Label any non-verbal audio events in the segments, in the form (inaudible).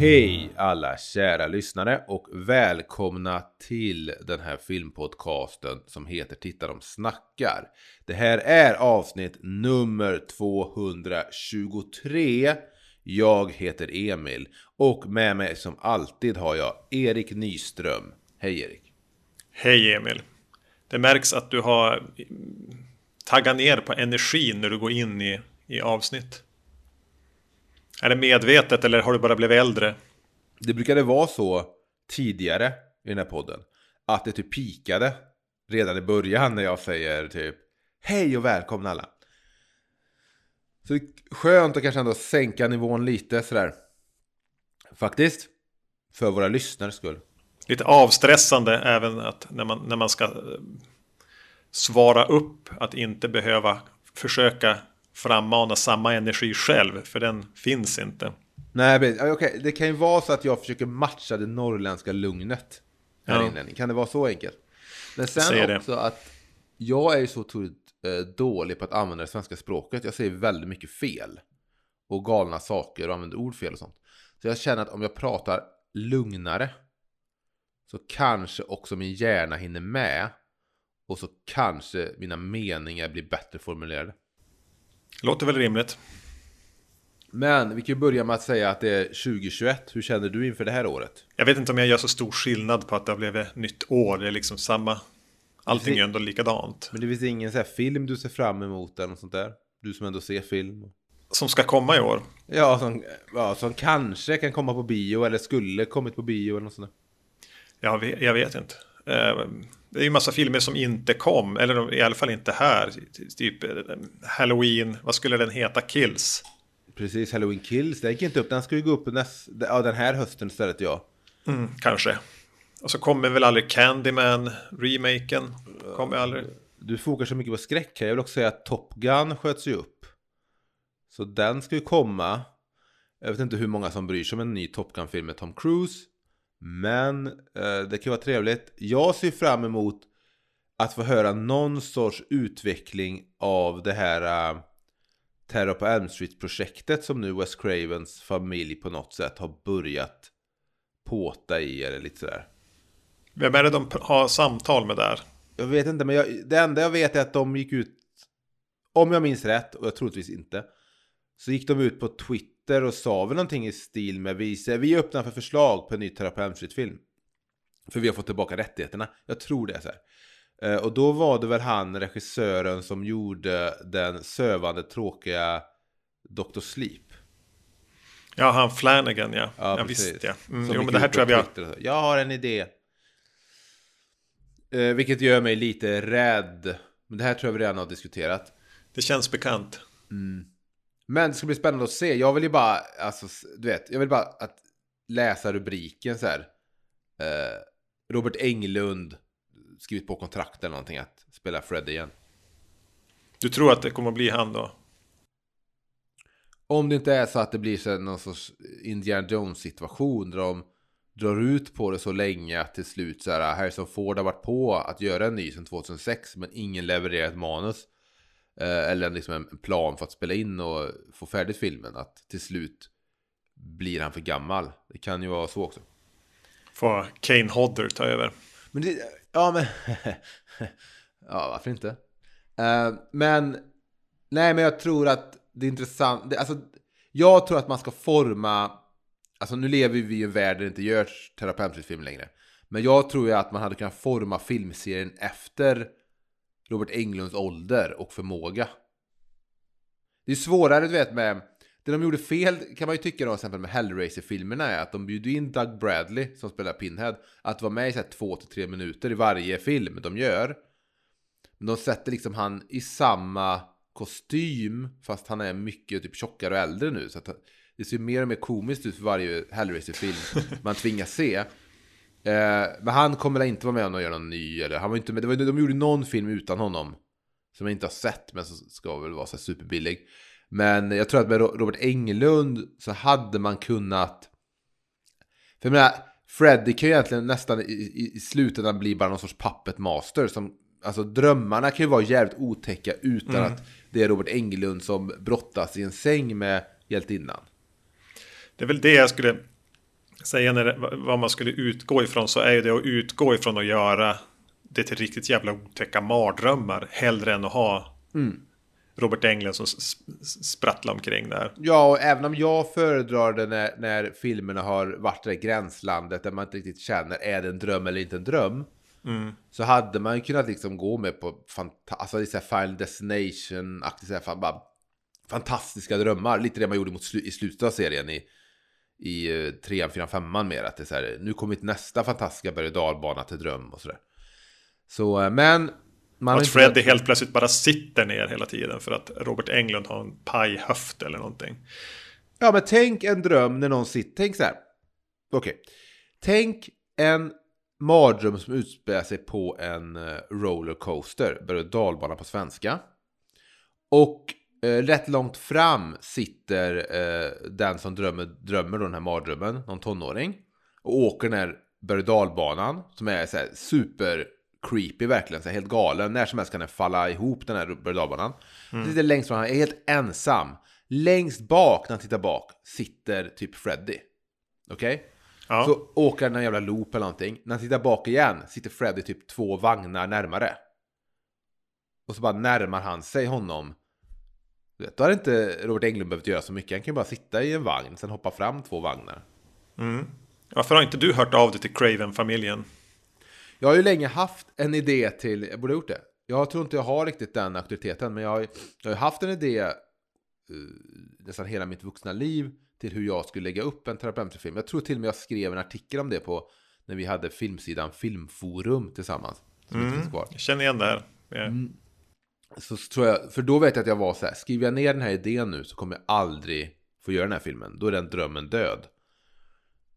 Hej alla kära lyssnare och välkomna till den här filmpodcasten som heter Titta de snackar. Det här är avsnitt nummer 223. Jag heter Emil och med mig som alltid har jag Erik Nyström. Hej Erik! Hej Emil! Det märks att du har taggat ner på energin när du går in i, i avsnitt. Är det medvetet eller har du bara blivit äldre? Det brukade vara så tidigare i den här podden att det typ pikade redan i början när jag säger typ Hej och välkomna alla! Så det är skönt att kanske ändå sänka nivån lite sådär. Faktiskt. För våra lyssnares skull. Lite avstressande även att när man, när man ska eh, svara upp att inte behöva försöka frammana samma energi själv, för den finns inte. Nej, okay. det kan ju vara så att jag försöker matcha det norrländska lugnet. Här ja. inne. Kan det vara så enkelt? Men sen också det. att jag är ju så otroligt eh, dålig på att använda det svenska språket. Jag säger väldigt mycket fel. Och galna saker och använder ord fel och sånt. Så jag känner att om jag pratar lugnare så kanske också min hjärna hinner med. Och så kanske mina meningar blir bättre formulerade. Låter väl rimligt. Men vi kan ju börja med att säga att det är 2021. Hur känner du inför det här året? Jag vet inte om jag gör så stor skillnad på att det har blivit nytt år. Det är liksom samma. Allting är ändå likadant. Men det finns ingen så film du ser fram emot eller något sånt där? Du som ändå ser film. Som ska komma i år? Ja, som, ja, som kanske kan komma på bio eller skulle kommit på bio eller något sånt där. Jag vet, jag vet inte. Det är ju massa filmer som inte kom, eller i alla fall inte här. Typ eh, Halloween, vad skulle den heta? Kills. Precis, Halloween Kills, den gick inte upp. Den ska ju gå upp näst, ja, den här hösten istället, ja. Mm, kanske. Och så kommer väl aldrig Candyman, remaken. Kommer aldrig. Du fokar så mycket på skräck här. Jag vill också säga att Top Gun sköts ju upp. Så den ska ju komma. Jag vet inte hur många som bryr sig om en ny Top Gun-film med Tom Cruise. Men eh, det kan vara trevligt. Jag ser fram emot att få höra någon sorts utveckling av det här uh, Terror på Elm Street-projektet som nu Wes Cravens familj på något sätt har börjat påta i eller lite sådär. Vem är det de har samtal med där? Jag vet inte, men jag, det enda jag vet är att de gick ut, om jag minns rätt, och jag troligtvis inte, så gick de ut på Twitter och sa väl någonting i stil med vi, vi är öppna för förslag på en ny Elm Street-film. För vi har fått tillbaka rättigheterna. Jag tror det är så här. Eh, och då var det väl han, regissören, som gjorde den sövande tråkiga Dr. Sleep. Ja, han Flanagan ja. Ja, ja visst ja. Mm, jo, men det här tror jag vi har... Jag har en idé. Eh, vilket gör mig lite rädd. Men det här tror jag vi redan har diskuterat. Det känns bekant. Mm. Men det ska bli spännande att se. Jag vill ju bara, alltså, du vet, jag vill bara att läsa rubriken så här. Eh, Robert Englund skrivit på kontrakt eller någonting att spela Fred igen. Du tror att det kommer att bli han då? Om det inte är så att det blir så någon sorts Indiana Jones situation där de drar ut på det så länge att till slut så här Harrison Ford har varit på att göra en ny sedan 2006 men ingen levererar ett manus. Eh, eller liksom en plan för att spela in och få färdigt filmen. Att till slut blir han för gammal. Det kan ju vara så också. Får Kane Hodder ta över. Men det, Ja, men... (laughs) ja, varför inte? Uh, men... Nej, men jag tror att det är intressant. Det, alltså, jag tror att man ska forma... Alltså nu lever vi i en värld där det inte görs terapeutfilm längre. Men jag tror ju att man hade kunnat forma filmserien efter Robert Englunds ålder och förmåga. Det är svårare, du vet, med... det de gjorde fel kan man ju tycka då, till exempel med Hellraiser-filmerna är att de bjuder in Doug Bradley som spelar Pinhead att vara med i så här två till tre minuter i varje film de gör. Men de sätter liksom han i samma kostym fast han är mycket typ tjockare och äldre nu. Så att det ser mer och mer komiskt ut för varje Hellraiser-film (laughs) man tvingas se. Eh, men han kommer inte vara med om att göra någon ny. Eller, han var inte med, det var, de gjorde någon film utan honom. Som jag inte har sett men som ska väl vara så superbillig. Men jag tror att med Robert Englund så hade man kunnat... För jag menar, Freddy kan ju egentligen nästan i, i, i slutändan bli bara någon sorts puppet master. Som, alltså drömmarna kan ju vara jävligt otäcka utan mm. att det är Robert Englund som brottas i en säng med hjältinnan. Det är väl det jag skulle säga när det, vad man skulle utgå ifrån så är ju det att utgå ifrån att göra det till riktigt jävla otäcka mardrömmar hellre än att ha mm. Robert Englund som sprattlar omkring där. Ja, och även om jag föredrar det när, när filmerna har varit det gränslandet där man inte riktigt känner är det en dröm eller inte en dröm. Mm. Så hade man ju kunnat liksom gå med på alltså, Final Destination-aktigt, fantastiska drömmar. Lite det man gjorde mot slu i slutet av serien i, i uh, trean, fyran, femman mer. Att det är så här, nu kommer nästa fantastiska berg och dalbana till dröm och sådär. Så, uh, men... Man att Freddy helt plötsligt bara sitter ner hela tiden för att Robert Englund har en pajhöft eller någonting. Ja, men tänk en dröm när någon sitter, tänk så här. Okej. Okay. Tänk en mardröm som utspelar sig på en uh, rollercoaster, berg och dalbana på svenska. Och Eh, rätt långt fram sitter eh, den som drömmer, drömmer då den här mardrömmen, någon tonåring. Och åker den här berg dalbanan som är så här, super creepy verkligen, så här, helt galen. När som helst kan den falla ihop den här berg dalbanan. Mm. Sitter längst fram, han är helt ensam. Längst bak, när han tittar bak, sitter typ Freddy. Okej? Okay? Ja. Så åker han en jävla loop eller någonting. När han tittar bak igen sitter Freddy typ två vagnar närmare. Och så bara närmar han sig honom då hade inte Robert Englund behövt göra så mycket. Han kan ju bara sitta i en vagn, sen hoppa fram två vagnar. Mm. Varför har inte du hört av dig till Craven-familjen? Jag har ju länge haft en idé till, jag borde ha gjort det. Jag tror inte jag har riktigt den auktoriteten, men jag har, jag har haft en idé uh, nästan hela mitt vuxna liv till hur jag skulle lägga upp en terapeutfilm. Jag tror till och med jag skrev en artikel om det på när vi hade filmsidan Filmforum tillsammans. Mm. Jag känner igen det här. Mm. Så tror jag, för då vet jag att jag var så här, skriver jag ner den här idén nu så kommer jag aldrig få göra den här filmen. Då är den drömmen död.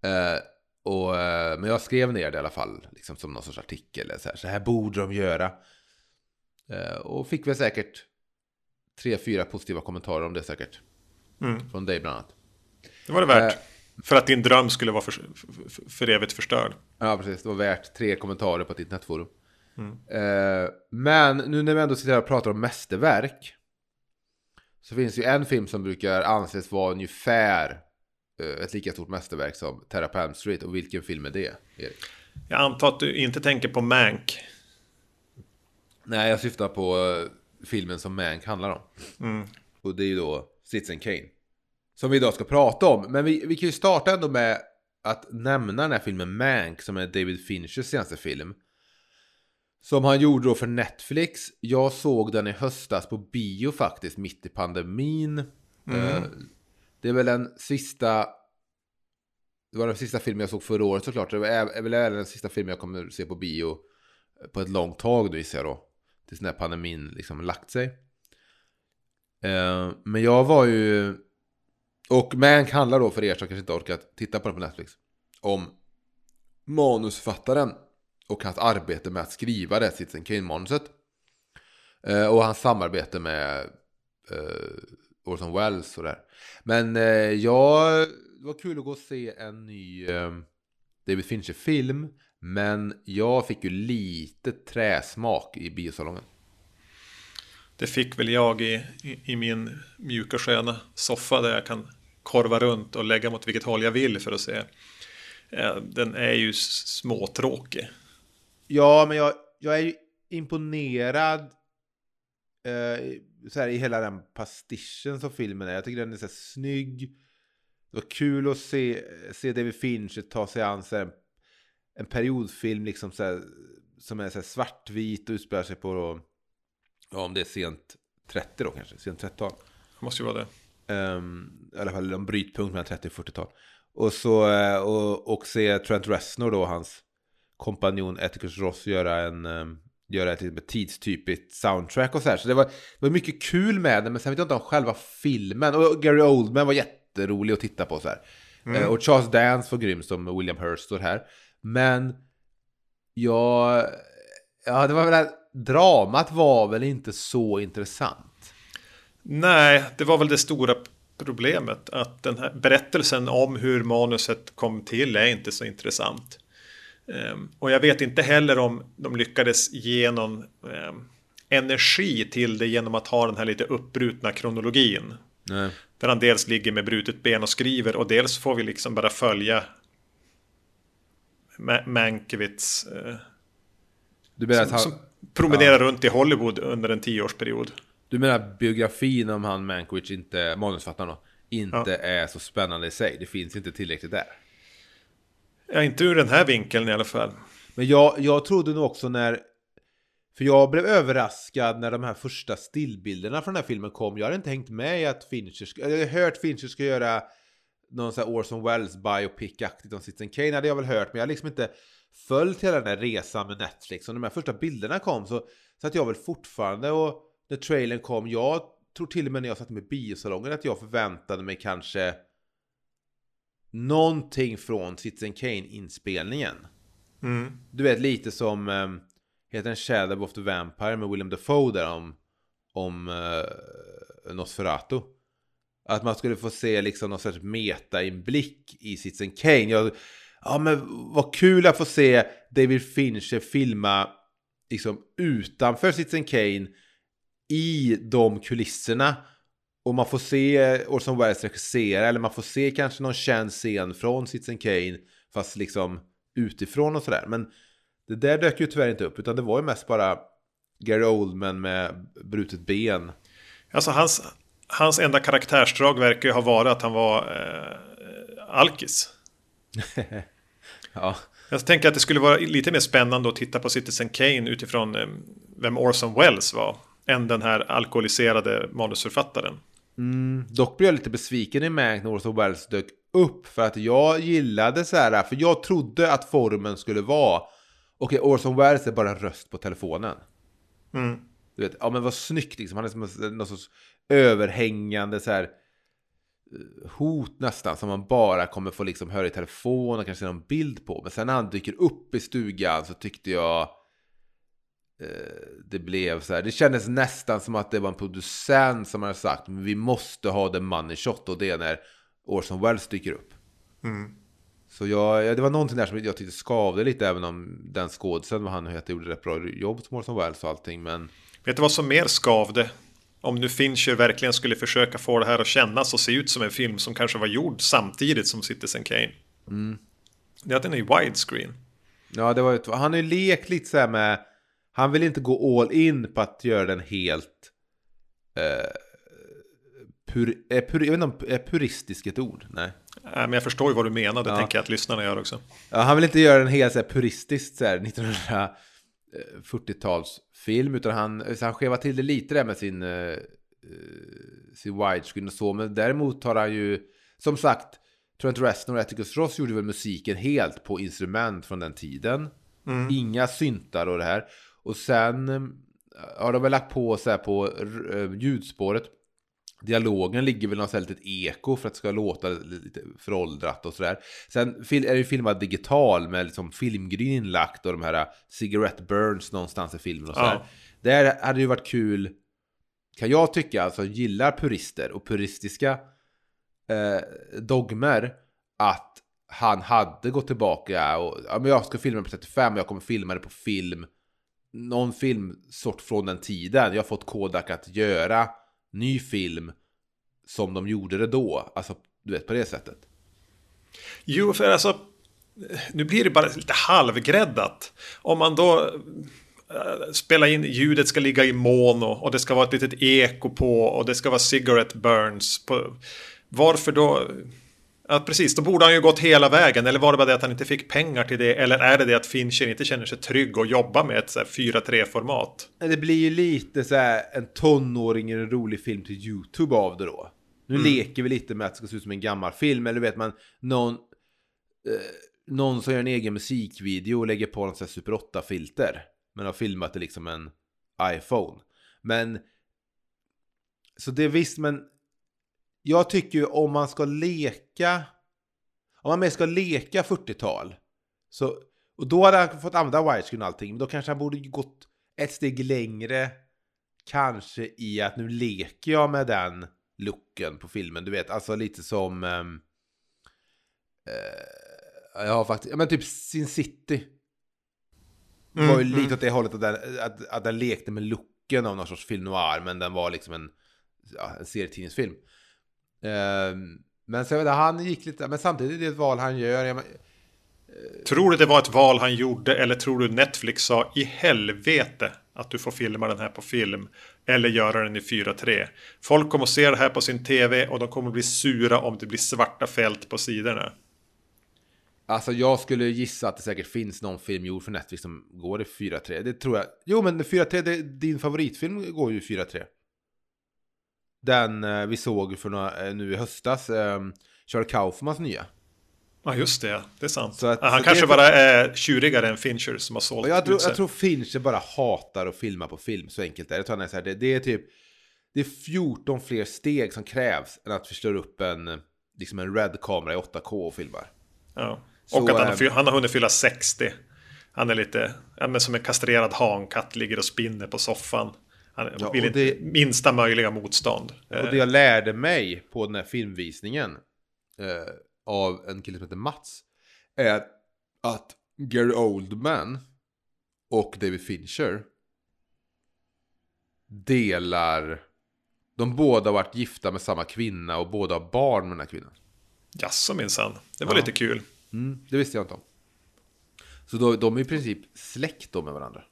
Eh, och, eh, men jag skrev ner det i alla fall, liksom som någon sorts artikel. Så här, så här borde de göra. Eh, och fick väl säkert tre, fyra positiva kommentarer om det säkert. Mm. Från dig bland annat. Det var det värt. Eh, för att din dröm skulle vara för, för, för evigt förstörd. Ja, precis. Det var värt tre kommentarer på ett internetforum. Mm. Eh, men nu när vi ändå sitter här och pratar om mästerverk. Så finns ju en film som brukar anses vara ungefär eh, ett lika stort mästerverk som Terra Palm Street. Och vilken film är det, Erik? Jag antar att du inte tänker på Mank. Nej, jag syftar på uh, filmen som Mank handlar om. Mm. Och det är ju då Citizen Kane. Som vi idag ska prata om. Men vi, vi kan ju starta ändå med att nämna den här filmen Mank som är David Finchers senaste film. Som han gjorde då för Netflix. Jag såg den i höstas på bio faktiskt, mitt i pandemin. Mm. Eh, det är väl den sista... Det var den sista filmen jag såg förra året såklart. Det är väl även den sista filmen jag kommer att se på bio på ett långt tag, då gissar jag då. Tills när pandemin liksom lagt sig. Eh, men jag var ju... Och Mank handlar då för er som kanske inte orkat titta på den på Netflix. Om manusfattaren och hans arbete med att skriva det Citizen Kane-manuset. Eh, och hans samarbete med eh, Orson Welles och där. Men eh, ja, det var kul att gå och se en ny eh, David Fincher-film. Men jag fick ju lite träsmak i biosalongen. Det fick väl jag i, i, i min mjuka sköna soffa där jag kan korva runt och lägga mot vilket håll jag vill för att se. Eh, den är ju småtråkig. Ja, men jag, jag är ju imponerad eh, så här, i hela den pastischen som filmen är. Jag tycker den är så här, snygg. Det var kul att se, se David Fincher ta sig an så här, en periodfilm liksom så här, som är så svartvit och utspelar sig på då, ja, om det är sent 30 då kanske, sent 13. Det måste ju vara det. Um, I alla fall en brytpunkt mellan 30 och 40-tal. Och, så, eh, och, och se Trent Reznor då, hans kompanjon Atticus Ross göra en um, göra ett liksom, tidstypiskt soundtrack och så här. Så det var, det var mycket kul med det, men sen vet jag inte om själva filmen. Och Gary Oldman var jätterolig att titta på så här. Mm. Och Charles Dance var grym som William Hurst står här. Men ja, ja, det var väl att dramat var väl inte så intressant. Nej, det var väl det stora problemet. Att den här berättelsen om hur manuset kom till är inte så intressant. Ehm, och jag vet inte heller om de lyckades ge någon ehm, energi till det genom att ha den här lite uppbrutna kronologin. Nej. Där han dels ligger med brutet ben och skriver och dels får vi liksom bara följa Mankiewicz. Eh, du menar som, att han, som promenerar ja. runt i Hollywood under en tioårsperiod. Du menar biografin om han Mankiewicz, inte manusförfattaren inte ja. är så spännande i sig? Det finns inte tillräckligt där. Ja, inte ur den här vinkeln i alla fall. Men jag, jag trodde nog också när... För jag blev överraskad när de här första stillbilderna från den här filmen kom. Jag hade inte hängt med i att Fincher... Jag hade hört Fincher ska göra någon sån här Orson Welles biopic-aktigt om Citizen Kane hade jag väl hört, men jag har liksom inte följt hela den här resan med Netflix. Och de här första bilderna kom så satt jag väl fortfarande och när trailern kom, jag tror till och med när jag satt med biosalongen att jag förväntade mig kanske någonting från Citizen Kane-inspelningen. Mm. Du vet lite som, um, heter den Shadow of the Vampire med William Dafoe där om, om uh, Nosferatu. Att man skulle få se liksom någon sorts meta-inblick i Citizen Kane. Jag, ja men vad kul att få se David Fincher filma liksom utanför Citizen Kane i de kulisserna. Och man får se Orson Welles regissera eller man får se kanske någon känd scen från Citizen Kane fast liksom utifrån och sådär. Men det där dök ju tyvärr inte upp utan det var ju mest bara Gary Oldman med brutet ben. Alltså hans, hans enda karaktärsdrag verkar ju ha varit att han var eh, alkis. (laughs) ja. Jag tänker att det skulle vara lite mer spännande att titta på Citizen Kane utifrån eh, vem Orson Welles var. Än den här alkoholiserade manusförfattaren. Mm, dock blev jag lite besviken i Mank när Orson Welles dök upp. För att jag gillade så här, för jag trodde att formen skulle vara Okej, okay, Orson Welles är bara en röst på telefonen. Mm. Du vet, ja men vad snyggt liksom. Han är som någon sorts överhängande så här eh, hot nästan som man bara kommer få liksom höra i telefon och kanske någon bild på. Men sen när han dyker upp i stugan så tyckte jag det blev så här. Det kändes nästan som att det var en producent som hade sagt men vi måste ha the money shot och det är när Orson Welles dyker upp. Mm. Så jag, det var någonting där som jag tyckte skavde lite även om den skådisen, vad han heter, gjorde rätt bra jobb som Orson Welles och allting. Men... Vet du vad som mer skavde? om nu Fincher verkligen skulle försöka få det här att kännas och se ut som en film som kanske var gjord samtidigt som Citizen Kane. Mm. Det är att den är widescreen. Ja, det var han har ju lekt lite så här med... Han vill inte gå all in på att göra den helt... Eh, pur, är, pur, jag vet inte om är puristisk ett ord? Nej. Nej, men jag förstår ju vad du menar. Det ja. tänker jag att lyssnarna gör också. Ja, han vill inte göra den helt så här puristiskt så här 1940-tals film. Utan han, så han skevar till det lite där med sin, uh, sin widescreen och så. Men däremot har han ju, som sagt, Trent Reznor och Atticus Ross gjorde väl musiken helt på instrument från den tiden. Mm. Inga syntar och det här. Och sen uh, har de väl lagt på så här på uh, ljudspåret. Dialogen ligger väl något litet eko för att det ska låta lite föråldrat och sådär. Sen är det ju filmad digital med liksom filmgryn inlagt och de här cigarette burns någonstans i filmen och sådär. Ja. Det hade ju varit kul, kan jag tycka, alltså gillar purister och puristiska eh, dogmer att han hade gått tillbaka och ja, men jag ska filma på 35 och jag kommer filma det på film. Någon filmsort från den tiden. Jag har fått Kodak att göra ny film som de gjorde det då. Alltså, du vet, på det sättet. Jo, för alltså, nu blir det bara lite halvgräddat. Om man då spela spelar in ljudet ska ligga i mono och det ska vara ett litet eko på och det ska vara cigarette burns. På, varför då? Ja, precis, då borde han ju gått hela vägen. Eller var det bara det att han inte fick pengar till det? Eller är det det att Fincher inte känner sig trygg och jobba med ett 4-3-format? Det blir ju lite så här en tonåring i en rolig film till YouTube av det då. Nu leker vi lite med att det ska se ut som en gammal film, eller vet man, någon, eh, någon som gör en egen musikvideo och lägger på något sånt här Super 8-filter. Men har filmat det liksom en iPhone. Men, så det är visst, men jag tycker ju om man ska leka, om man mer ska leka 40-tal, så, och då hade han fått använda widescreen och allting, men då kanske han borde gått ett steg längre, kanske i att nu leker jag med den looken på filmen, du vet, alltså lite som... Um, uh, jag har faktiskt, ja men typ Sin City. Mm, var ju lite mm. åt det hållet att den, att, att den lekte med looken av någon sorts film noir, men den var liksom en, ja, en serietidningsfilm. Uh, men så han gick lite, men samtidigt är det ett val han gör. Jag, Tror du det var ett val han gjorde eller tror du Netflix sa i helvete att du får filma den här på film eller göra den i 4.3. Folk kommer att se det här på sin tv och de kommer att bli sura om det blir svarta fält på sidorna. Alltså jag skulle gissa att det säkert finns någon film gjord för Netflix som går i 4.3. Det tror jag. Jo men 4.3, det, din favoritfilm går ju i 4.3. Den eh, vi såg för några, eh, nu i höstas, eh, Charlie Kaufmans nya. Ja just det, det är sant. Att, han kanske bara är tjurigare än Fincher som har sålt jag tror, jag tror Fincher bara hatar att filma på film, så enkelt är det. Jag tror han är så här, det, det är typ det är 14 fler steg som krävs än att vi slår upp en, liksom en Red-kamera i 8K och filmar. Ja. Och så, att han, äh, han har hunnit fylla 60. Han är lite, ja, men som en kastrerad hankatt, ligger och spinner på soffan. Han ja, vill det, inte minsta möjliga motstånd. Och det jag lärde mig på den här filmvisningen eh, av en kille som heter Mats är att Gary Oldman och David Fincher delar de båda har varit gifta med samma kvinna och båda har barn med den här kvinnan. Jaså minsann, det var ja. lite kul. Mm, det visste jag inte om. Så då, de är i princip släkt med varandra.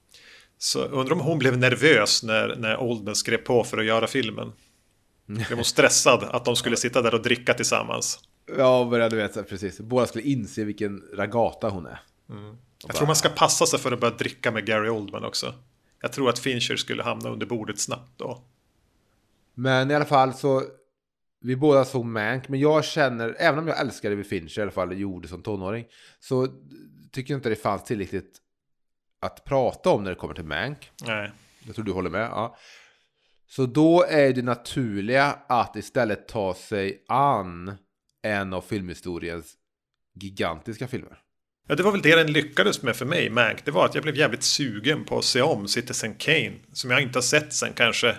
Så undrar om hon blev nervös när, när Oldman skrev på för att göra filmen. (laughs) Blev hon stressad att de skulle sitta där och dricka tillsammans? Ja, du vet, precis. Båda skulle inse vilken ragata hon är. Mm. Jag bara... tror man ska passa sig för att börja dricka med Gary Oldman också. Jag tror att Fincher skulle hamna under bordet snabbt då. Men i alla fall så, vi båda såg Mank, men jag känner, även om jag älskade vid Fincher i alla fall, gjorde som tonåring, så tycker jag inte det fanns tillräckligt att prata om när det kommer till Mank. Nej. Jag tror du håller med. Ja. Så då är det naturliga att istället ta sig an en av filmhistoriens gigantiska filmer. Ja, det var väl det den lyckades med för mig, Mac. Det var att jag blev jävligt sugen på att se om Citizen Kane. Som jag inte har sett sen kanske,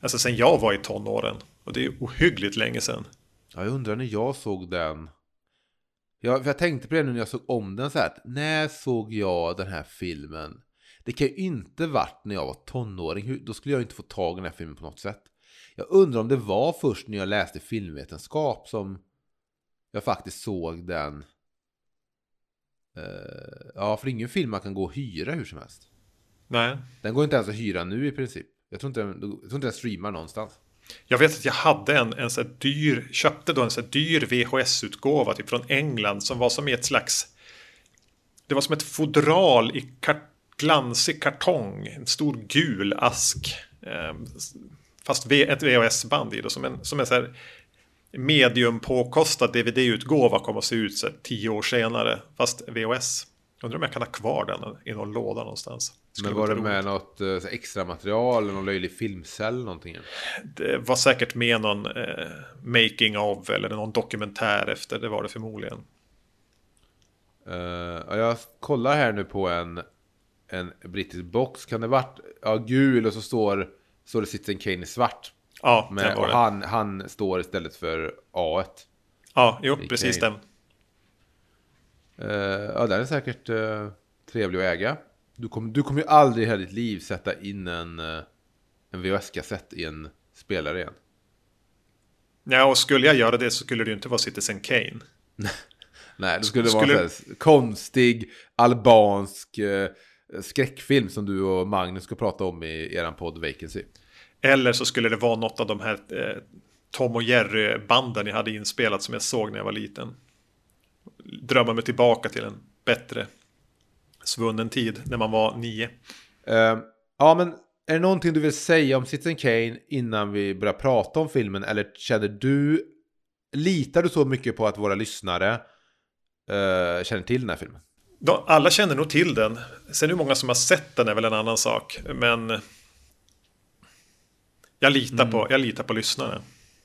alltså sen jag var i tonåren. Och det är ohyggligt länge sedan. Ja, jag undrar när jag såg den. Ja, för jag tänkte på det nu när jag såg om den så här. När såg jag den här filmen? Det kan ju inte varit när jag var tonåring. Då skulle jag inte få tag i den här filmen på något sätt. Jag undrar om det var först när jag läste filmvetenskap som jag faktiskt såg den. Uh, ja, för ingen film man kan gå och hyra hur som helst. Nej. Den går inte ens att hyra nu i princip. Jag tror inte, jag tror inte den streamar någonstans. Jag vet att jag hade en, en så dyr, köpte då en så dyr VHS-utgåva typ från England som var som i ett slags Det var som ett fodral i kart, glansig kartong, en stor gul ask. Eh, fast ett VHS-band i det som en, som en så här medium påkostad DVD-utgåva kommer att se ut så tio år senare. Fast VHS. Undrar om jag kan ha kvar den i någon låda någonstans. Men var det med något eh, extra material, någon löjlig filmcell någonting? Det var säkert med någon eh, making of eller någon dokumentär efter. Det var det förmodligen. Uh, jag kollar här nu på en, en brittisk box. Kan det varit ja, gul och så står, står det Citizen Kane i svart? Ja, Men, och han, han står istället för A1. Ja, jo, precis den. Uh, ja, den är säkert uh, trevlig att äga. Du kommer du kommer ju aldrig i hela ditt liv sätta in en, uh, en VHS-kassett i en spelare igen. Ja, och skulle jag göra det så skulle det ju inte vara Citizen Kane. Nej, det skulle, skulle... vara en konstig albansk uh, skräckfilm som du och Magnus ska prata om i eran podd Vacancy. Eller så skulle det vara något av de här eh, Tom och Jerry-banden jag hade inspelat som jag såg när jag var liten. Drömma mig tillbaka till en bättre svunnen tid när man var nio. Uh, ja, men är det någonting du vill säga om Citizen Kane innan vi börjar prata om filmen? Eller känner du, litar du så mycket på att våra lyssnare uh, känner till den här filmen? De, alla känner nog till den. Sen hur många som har sett den är väl en annan sak. Men jag litar, mm. på, jag litar på lyssnare.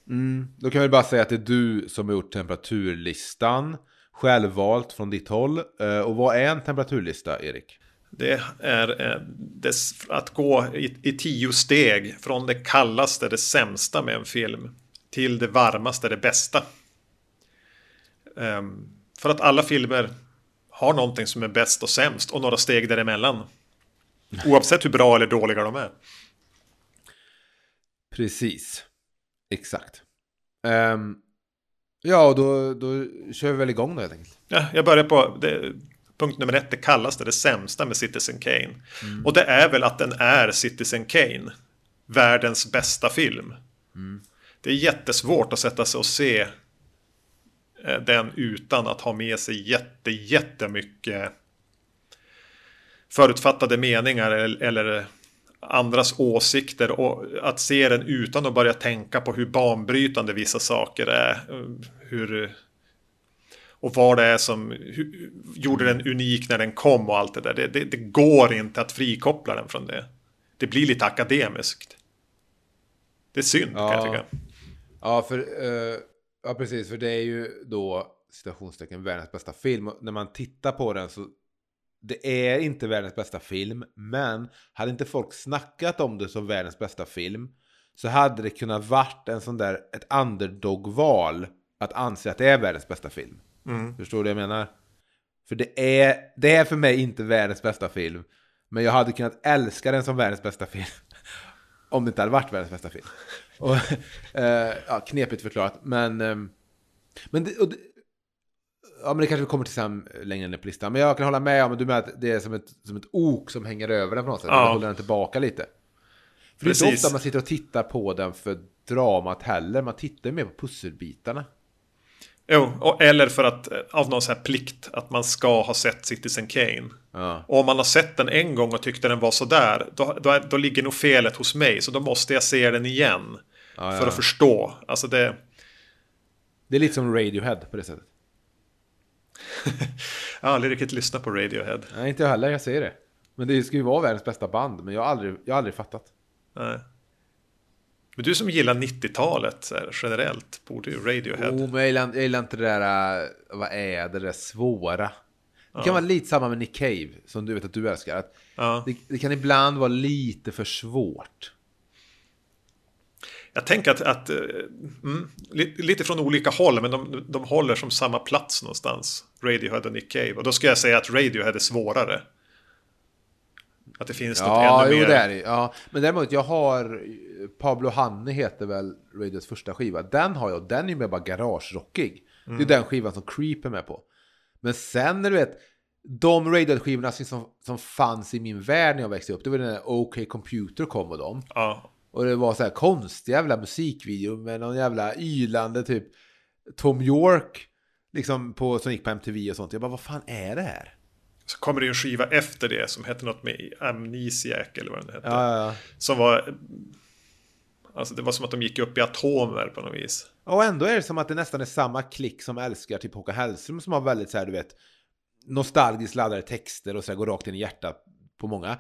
Mm. Då kan vi bara säga att det är du som har gjort temperaturlistan. Självvalt från ditt håll. Uh, och vad är en temperaturlista, Erik? Det är eh, att gå i, tio steg från det kallaste, det sämsta med en film till det varmaste, det bästa. Um, för att alla filmer har någonting som är bäst och sämst och några steg däremellan. (laughs) Oavsett hur bra eller dåliga de är. Precis. Exakt. Um, ja, då, då kör vi väl igång då helt enkelt. Ja, jag börjar på det, punkt nummer ett, det kallaste, det sämsta med Citizen Kane. Mm. Och det är väl att den är Citizen Kane. Världens bästa film. Mm. Det är jättesvårt att sätta sig och se eh, den utan att ha med sig jätte, jättemycket förutfattade meningar eller andras åsikter och att se den utan att börja tänka på hur banbrytande vissa saker är. Hur och vad det är som hur, gjorde den unik när den kom och allt det där. Det, det, det, går inte att frikoppla den från det. Det blir lite akademiskt. Det är synd ja. kan jag tycka. Ja, för, uh, ja, precis. För det är ju då citationstecken världens bästa film. När man tittar på den så det är inte världens bästa film. Men hade inte folk snackat om det som världens bästa film så hade det kunnat varit en sån där ett underdog-val att anse att det är världens bästa film. Mm. Förstår du vad jag menar? För det är, det är för mig inte världens bästa film. Men jag hade kunnat älska den som världens bästa film. (laughs) Om det inte hade varit världens bästa film. Och, (laughs) eh, ja, knepigt förklarat. Men, eh, men, det, det, ja, men det kanske kommer till sen längre ner på listan. Men jag kan hålla med om du med att det är som ett, som ett ok som hänger över den på något sätt. Ja. håller den tillbaka lite. För Precis. det är inte ofta man sitter och tittar på den för dramat heller. Man tittar mer på pusselbitarna. Jo, och, eller för att eh, av någon sån här plikt att man ska ha sett Citizen Kane. Ja. Och om man har sett den en gång och tyckte den var sådär, då, då, då ligger nog felet hos mig. Så då måste jag se den igen. Ja, för ja. att förstå. Alltså det... Det är lite som Radiohead på det sättet. (laughs) jag har aldrig riktigt lyssnat på Radiohead. Nej, inte jag heller, jag säger det. Men det ska ju vara världens bästa band, men jag har aldrig, jag har aldrig fattat. Nej. Men du som gillar 90-talet generellt borde ju Radiohead. Jo, men jag gillar, jag gillar inte det där, äh, vad är det, det där svåra. Det ja. kan vara lite samma med Nick Cave, som du vet att du älskar. Att ja. det, det, kan ibland vara lite för svårt. Jag tänker att, att äh, mm, lite från olika håll, men de, de håller som samma plats någonstans. Radiohead och Nick Cave. Och då ska jag säga att Radiohead är svårare. Att det finns ja, något ännu jo, mer. Det är det. Ja, men däremot jag har Pablo Hanne heter väl Radios första skiva. Den har jag, den är ju mer bara garagerockig. Mm. Det är mm. den skivan som Creep är med på. Men sen när du vet, de Radiohead-skivorna som, som fanns i min värld när jag växte upp, det var när OK Computer kom och dem. Ja. Och det var så här konstiga jävla musikvideo med någon jävla ylande typ Tom York, liksom på, som gick på MTV och sånt. Jag bara, vad fan är det här? Så kommer det en skiva efter det som hette något med Amnesiac eller vad den hette. Ja, ja, ja. Som var... Alltså det var som att de gick upp i atomer på något vis. Och ändå är det som att det nästan är samma klick som älskar typ Håkan Hellström som har väldigt så här, du vet, nostalgiskt laddade texter och så här, går rakt in i hjärtat på många.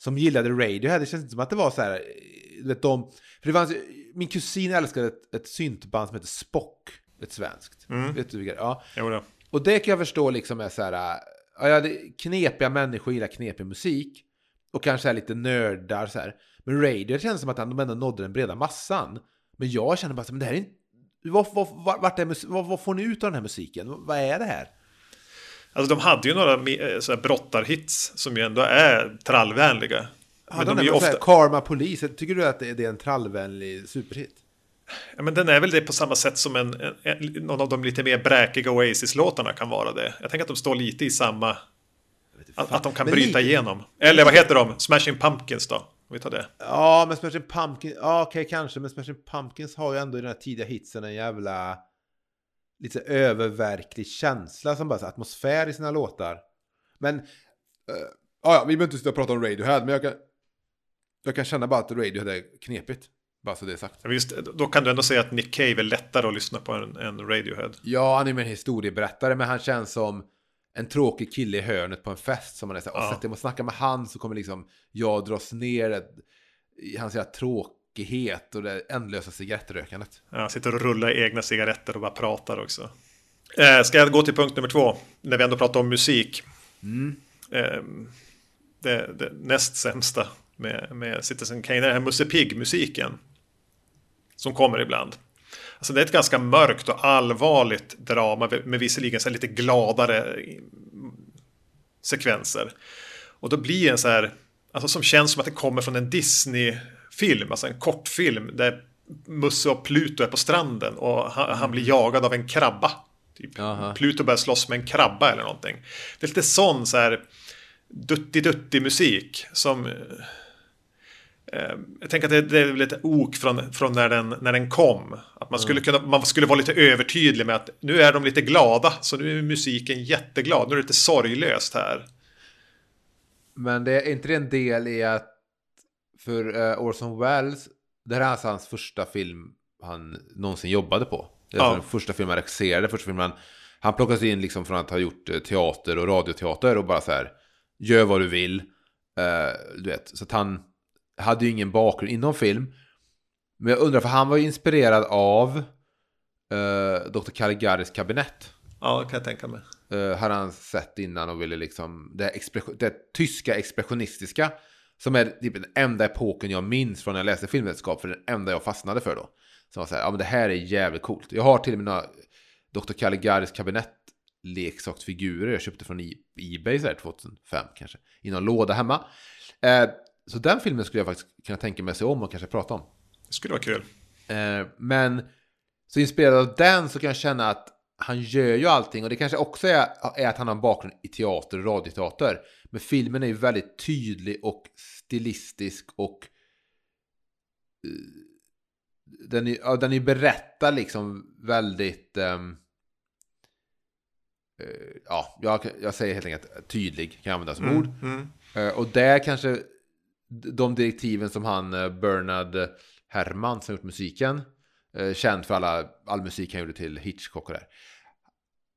Som gillade Radiohead. Det känns inte som att det var så här, vet de... För det fanns, min kusin älskade ett, ett syntband som heter Spock. Ett svenskt. Mm. Vet du vilka Ja. Jo, Och det kan jag förstå liksom är så här ja, det, knepiga människor gillar knepig musik. Och kanske är lite nördar så här. Men Radio känns som att de ändå nådde den breda massan. Men jag känner bara så men det här är inte... Vad, vad, vart är, vad, vad får ni ut av den här musiken? Vad är det här? Alltså de hade ju några eh, så här brottarhits som ju ändå är trallvänliga. Men de är ju ofta... Karma Police, tycker du att det är en trallvänlig superhit? Ja, men den är väl det på samma sätt som en, en, en någon av de lite mer bräkiga Oasis-låtarna kan vara det. Jag tänker att de står lite i samma... Att, att, de kan men bryta lite... igenom. Eller vad heter de? Smashing Pumpkins då? Om vi tar det. Ja, men Smashing Pumpkins, ja okej okay, kanske, men Smashing Pumpkins har ju ändå i den här tidiga hitsen en jävla lite öververklig känsla som bara så atmosfär i sina låtar. Men, uh, ja, vi behöver inte sitta och prata om Radiohead, men jag kan Jag kan känna bara att Radiohead är knepigt. Bara så det är sagt. Ja, Visst, då kan du ändå säga att Nick Cave är lättare att lyssna på än, än Radiohead. Ja, han är mer en historieberättare, men han känns som en tråkig kille i hörnet på en fest som man är såhär, Ja. ja. sätter mig och snackar med han så kommer liksom jag dras ner i hans jävla tråkighet och det ändlösa cigarettrökandet. Ja, sitter och rullar egna cigaretter och bara pratar också. Eh, ska jag gå till punkt nummer två? När vi ändå pratar om musik. Eh, det, det näst sämsta med, med Citizen Kane är den här Musse Pigg-musiken. Som kommer ibland. Alltså det är ett ganska mörkt och allvarligt drama med visserligen så lite gladare sekvenser. Och då blir en så här, alltså som känns som att det kommer från en Disney-film, alltså en kortfilm där Musse och Pluto är på stranden och han, han blir jagad av en krabba. Typ. Pluto börjar slåss med en krabba eller någonting. Det är lite sån så här dutti-dutti musik som eh, jag tänker att det, det är lite ok från, från när, den, när den kom. Att man skulle, kunna, man skulle vara lite övertydlig med att nu är de lite glada, så nu är musiken jätteglad. Nu är det lite sorglöst här. Men det är inte det en del i att för uh, Orson Welles, det här är alltså hans första film han någonsin jobbade på. Det är Ja. alltså den första filmen han regisserade, första filmen han, han plockas in liksom från att ha gjort eh, teater och radioteater och bara så här, gör vad du vill. Eh, du vet, så att han hade ju ingen bakgrund inom film. Men jag undrar, för han var ju inspirerad av uh, Dr. Caligaris kabinett. Ja, kan jag tänka mig. Uh, hade han sett innan och ville liksom det, det tyska expressionistiska som är typ den enda epoken jag minns från när jag läste filmvetenskap för den enda jag fastnade för då. Som var så här, ja men det här är jävligt coolt. Jag har till och med några Dr. Caligaris kabinett leksaksfigurer jag köpte från E- Ebay så här 2005 kanske. I någon låda hemma. Eh, så den filmen skulle jag faktiskt kunna tänka mig se om och kanske prata om. Det skulle vara kul. Eh, men så inspirerad av den så kan jag känna att han gör ju allting och det kanske också är, är att han har en bakgrund i teater och radioteater. Men filmen är ju väldigt tydlig och stilistisk och eh, den är, ja, den är berättad liksom väldigt ehm, eh, ja, jag, jag säger helt enkelt tydlig kan jag använda som ord. Mm. Eh, Och där kanske de direktiven som han Bernard Herrmann som gjort musiken, eh, känd för alla, all musik han gjorde till Hitchcock och där.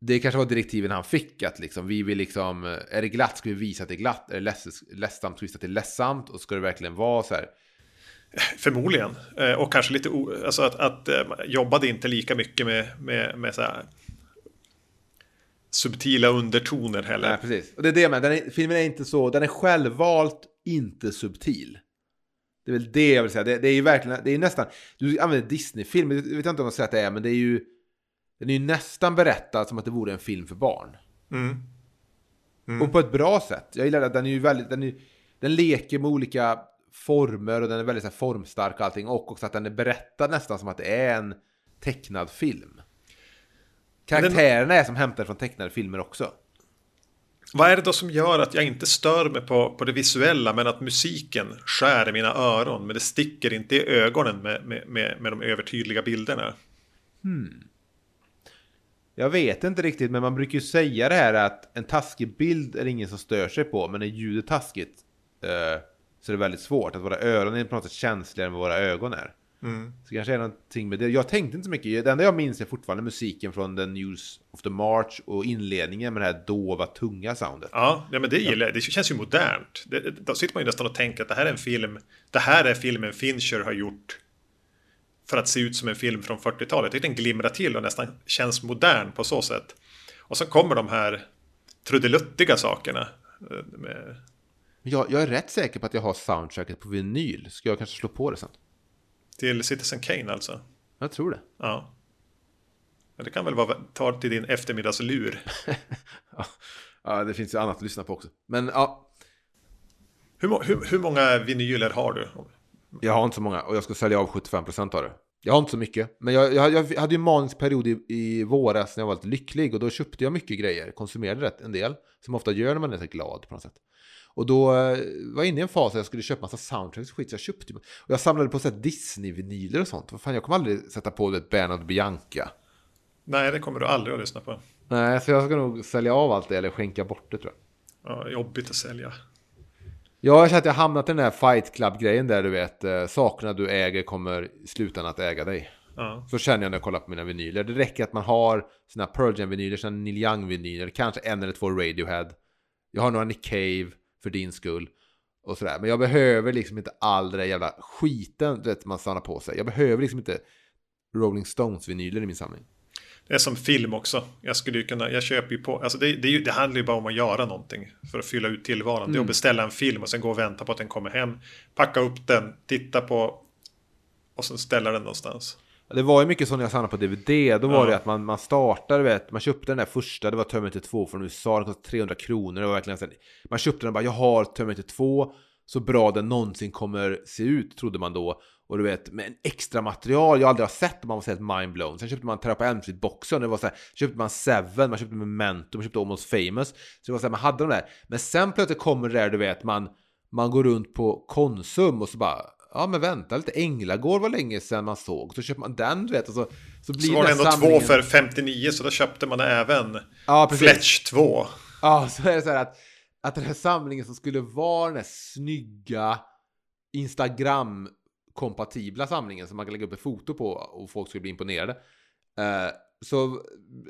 Det kanske var direktiven han fick att liksom, vi vill liksom, eh, är det glatt ska vi visa att det är glatt, är det leds- ledsamt ska vi visa att det är ledsamt och ska det verkligen vara så här. Förmodligen. Eh, Och kanske lite, alltså att, att eh, jobbade inte lika mycket med, med, med så här subtila undertoner heller. Nej, precis. Och det är det med, den är, filmen är inte så, den är självvalt inte subtil. Det är väl det jag vill säga. Det, det är ju verkligen, det är nästan, du använder Disney-film, jag vet inte om jag säger att det är, men det är ju, den är ju nästan berättad som att det vore en film för barn. Mm. Och på ett bra sätt. Jag gillar att den är ju väldigt, den, är, den leker med olika former och den är väldigt så här, formstark och allting. Och också att den är berättad nästan som att det är en tecknad film. Karaktärerna är som hämtade från tecknade filmer också. Vad är det då som gör att jag inte stör mig på, på det visuella men att musiken skär i mina öron men det sticker inte i ögonen med, med, med, med de övertydliga bilderna? Jag vet inte riktigt, men man brukar ju säga det här att en taskig bild är det ingen som stör sig på, men är ljudet taskigt eh, så är det väldigt svårt. Att våra öron är på något sätt känsligare än vad våra ögon är. Så kanske är någonting med det. Jag tänkte inte så mycket. Det enda jag minns är fortfarande musiken från The News of the March och inledningen med det här dova, tunga soundet. Ja, ja men det gillar jag. Det känns ju modernt. Det, då sitter man ju nästan och tänker att det här är en film. Det här är filmen Fincher har gjort. För att se ut som en film från 40-talet. Jag tycker den glimrar till och nästan känns modern på så sätt. Och så kommer de här trudeluttiga sakerna. eh, Med, Men Jag, jag är rätt säker på att jag har soundtracket på vinyl. Ska jag kanske slå på det sen? till Citizen Kane alltså. Jag tror det. Ja. ja. Det kan väl vara ta till din eftermiddagslur. (laughs) Ja, det finns ju annat att lyssna på också. Men ja, Hur, hur, hur många vinyler har du? Jag har inte så många och jag ska sälja av 75% av det. Jag har inte så mycket. Men jag, jag, jag hade ju en period i, i våras när jag var lite lycklig och då köpte jag mycket grejer. Konsumerade rätt en del. Som ofta gör när man är så glad på något sätt. Och då eh, var jag inne i en fas där jag skulle köpa massa soundtracks och skit så jag köpte. Och jag samlade på Disney-vinyler och sånt. Vad fan, jag kommer aldrig sätta på ett Bernard Bianca. Nej, det kommer du aldrig att lyssna på. Nej, så jag ska nog sälja av allt det eller skänka bort det tror jag. Ja, jobbigt att sälja. Ja, jag känner att jag hamnat i den här fight club-grejen där du vet, eh, sakerna du äger kommer slutändan att äga dig. Ja. Så känner jag när jag kollar på mina vinyler. Det räcker att man har sina Pearl Jam-vinyler, sina Neil Young-vinyler, kanske en eller två Radiohead. Jag har några Nick Cave för din skull. Och sådär. Men jag behöver liksom inte all den där jävla skiten du vet, man samlar på sig. Jag behöver liksom inte Rolling Stones-vinyler i min samling. Det är som film också. Jag skulle ju kunna, jag köper ju på, alltså det, det, det handlar ju bara om att göra någonting för att fylla ut tillvaron. Det är att beställa en film och sen gå och vänta på att den kommer hem, packa upp den, titta på och sen ställa den någonstans. Det var ju mycket så när jag samlade på DVD. Då var Ja. det att man, man startade, vet, man köpte den där första, det var Terminator 2 från USA, den kostade 300 kronor. Det var verkligen så man köpte den och bara, jag har Terminator 2, så bra den någonsin kommer se ut, trodde man då. Och du vet, med en extra material jag aldrig har sett och man var helt mindblown. Sen köpte man Terra Elm Street-boxen, det var så här, köpte man Seven, man köpte Memento, man köpte Almost Famous. Så det var så här, man hade de där. Men sen plötsligt kommer det där, du vet, man, man går runt på Konsum och så bara, ja men vänta lite, Änglagård var länge sedan man såg. Så köper man den, du vet, och så, så blir Så var det ändå samlingen... två för 59 så då köpte man även Ja, precis. Fletch 2. Ja, så är det så här att, att den här samlingen som skulle vara den här snygga Instagram-kompatibla samlingen som man kan lägga upp ett foto på och folk skulle bli imponerade. Eh, så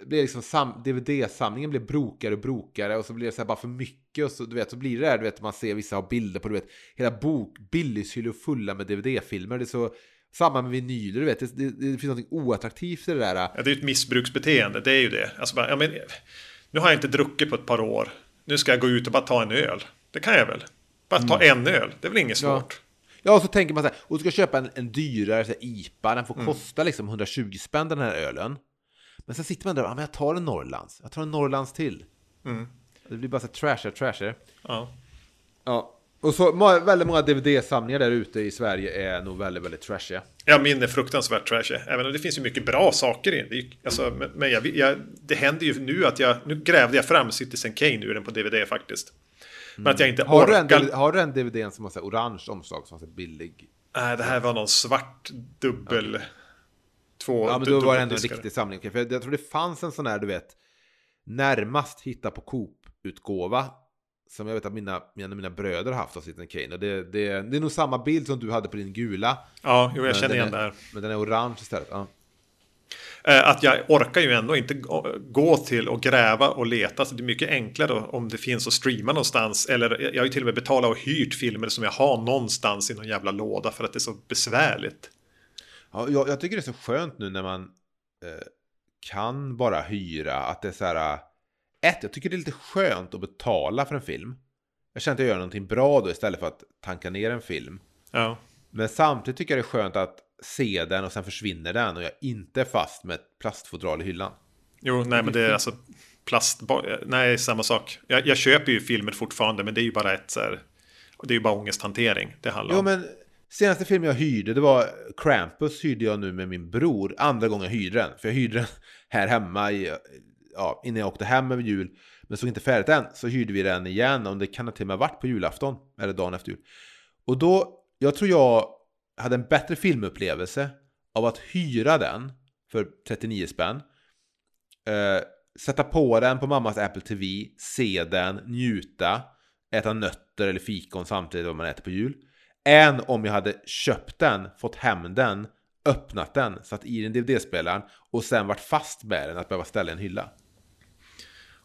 blir liksom sam- DVD-samlingen blir brokare och brokare och så blir det så här bara för mycket och så, du vet, så blir det där, du vet, man ser vissa har bilder på, du vet, hela bok, Billys-hyllor fulla med DVD-filmer. Det är så, samma med vinyler, du vet, det, det, det finns något oattraktivt i det där. Ja, det är ju ett missbruksbeteende, det är ju det. Alltså bara, ja, men, nu har jag inte druckit på ett par år. Nu ska jag gå ut och bara ta en öl. Det kan jag väl? Bara ta en öl, det är väl inget Mm. Ja. Ja, och så tänker man så här, och du ska köpa en, en dyrare så IPA, den får Mm. kosta liksom 120 spänn den här ölen. Men sen sitter man där och, ja, men jag tar en Norrlands, jag tar en Norrlands till. Mm. Det blir bara så här trasher, trasher. Ja. Ja. Och så väldigt många DVD-samlingar där ute i Sverige är nog väldigt, väldigt trashiga. Ja, min är fruktansvärt trashig. Även om det finns ju mycket bra saker i den. Alltså, men jag, jag, det händer ju nu att jag... Nu grävde jag fram Citizen Kane ur den på DVD faktiskt. Men att jag inte Har du, en, orkar... DVD har du en DVDn som har så här orange omslag som är så här billig? Nej, det här var någon svart dubbel... Två Ja, men då var det ändå en riktig samling. För jag, jag tror det fanns en sån här, du vet, närmast hitta på Coop-utgåva. Som jag vet att mina, mina, mina bröder har haft av Citizen Kane. Och det, det, det är nog samma bild som du hade på din gula. Ja, jo, jag känner igen är, det här. Men den är orange istället. Ja. Eh, Att jag orkar ju ändå inte gå- till och gräva och leta. Så det är mycket enklare om det finns att streama någonstans. Eller jag har ju till och med betalat och hyrt filmer som jag har någonstans i någon jävla låda för att det är så besvärligt. Ja, jag, jag tycker det är så skönt nu när man eh, kan bara hyra. Att det är så här. eh, Ett, jag tycker det är lite skönt att betala för en film. Jag känner att jag gör någonting bra då istället för att tanka ner en film. Ja. Men samtidigt tycker jag det är skönt att se den och sen försvinner den och jag inte är fast med ett plastfodral i hyllan. Jo, nej men det är alltså plast... Nej, samma sak. Jag, jag köper ju filmer fortfarande, men det är ju bara ett så här... Det är ju bara ångesthantering det handlar Jo om. men senaste filmen jag hyrde det var Krampus hyrde jag nu med min bror. Andra gången jag hyrde den. För jag hyrde den här hemma i, ja, innan jag åkte hem över jul. Men såg inte färdigt än. Så hyrde vi den igen. Och det kan ha till och med varit på julafton. Eller dagen efter jul. Och då, jag tror jag hade en bättre filmupplevelse av att hyra den för 39 spänn. Eh, sätta på den på mammas Apple TV, se den, njuta, äta nötter eller fikon samtidigt som man äter på jul. Än om jag hade köpt den, fått hem den, öppnat den, satt i den DVD-spelaren och sen varit fast med den att behöva ställa i en hylla.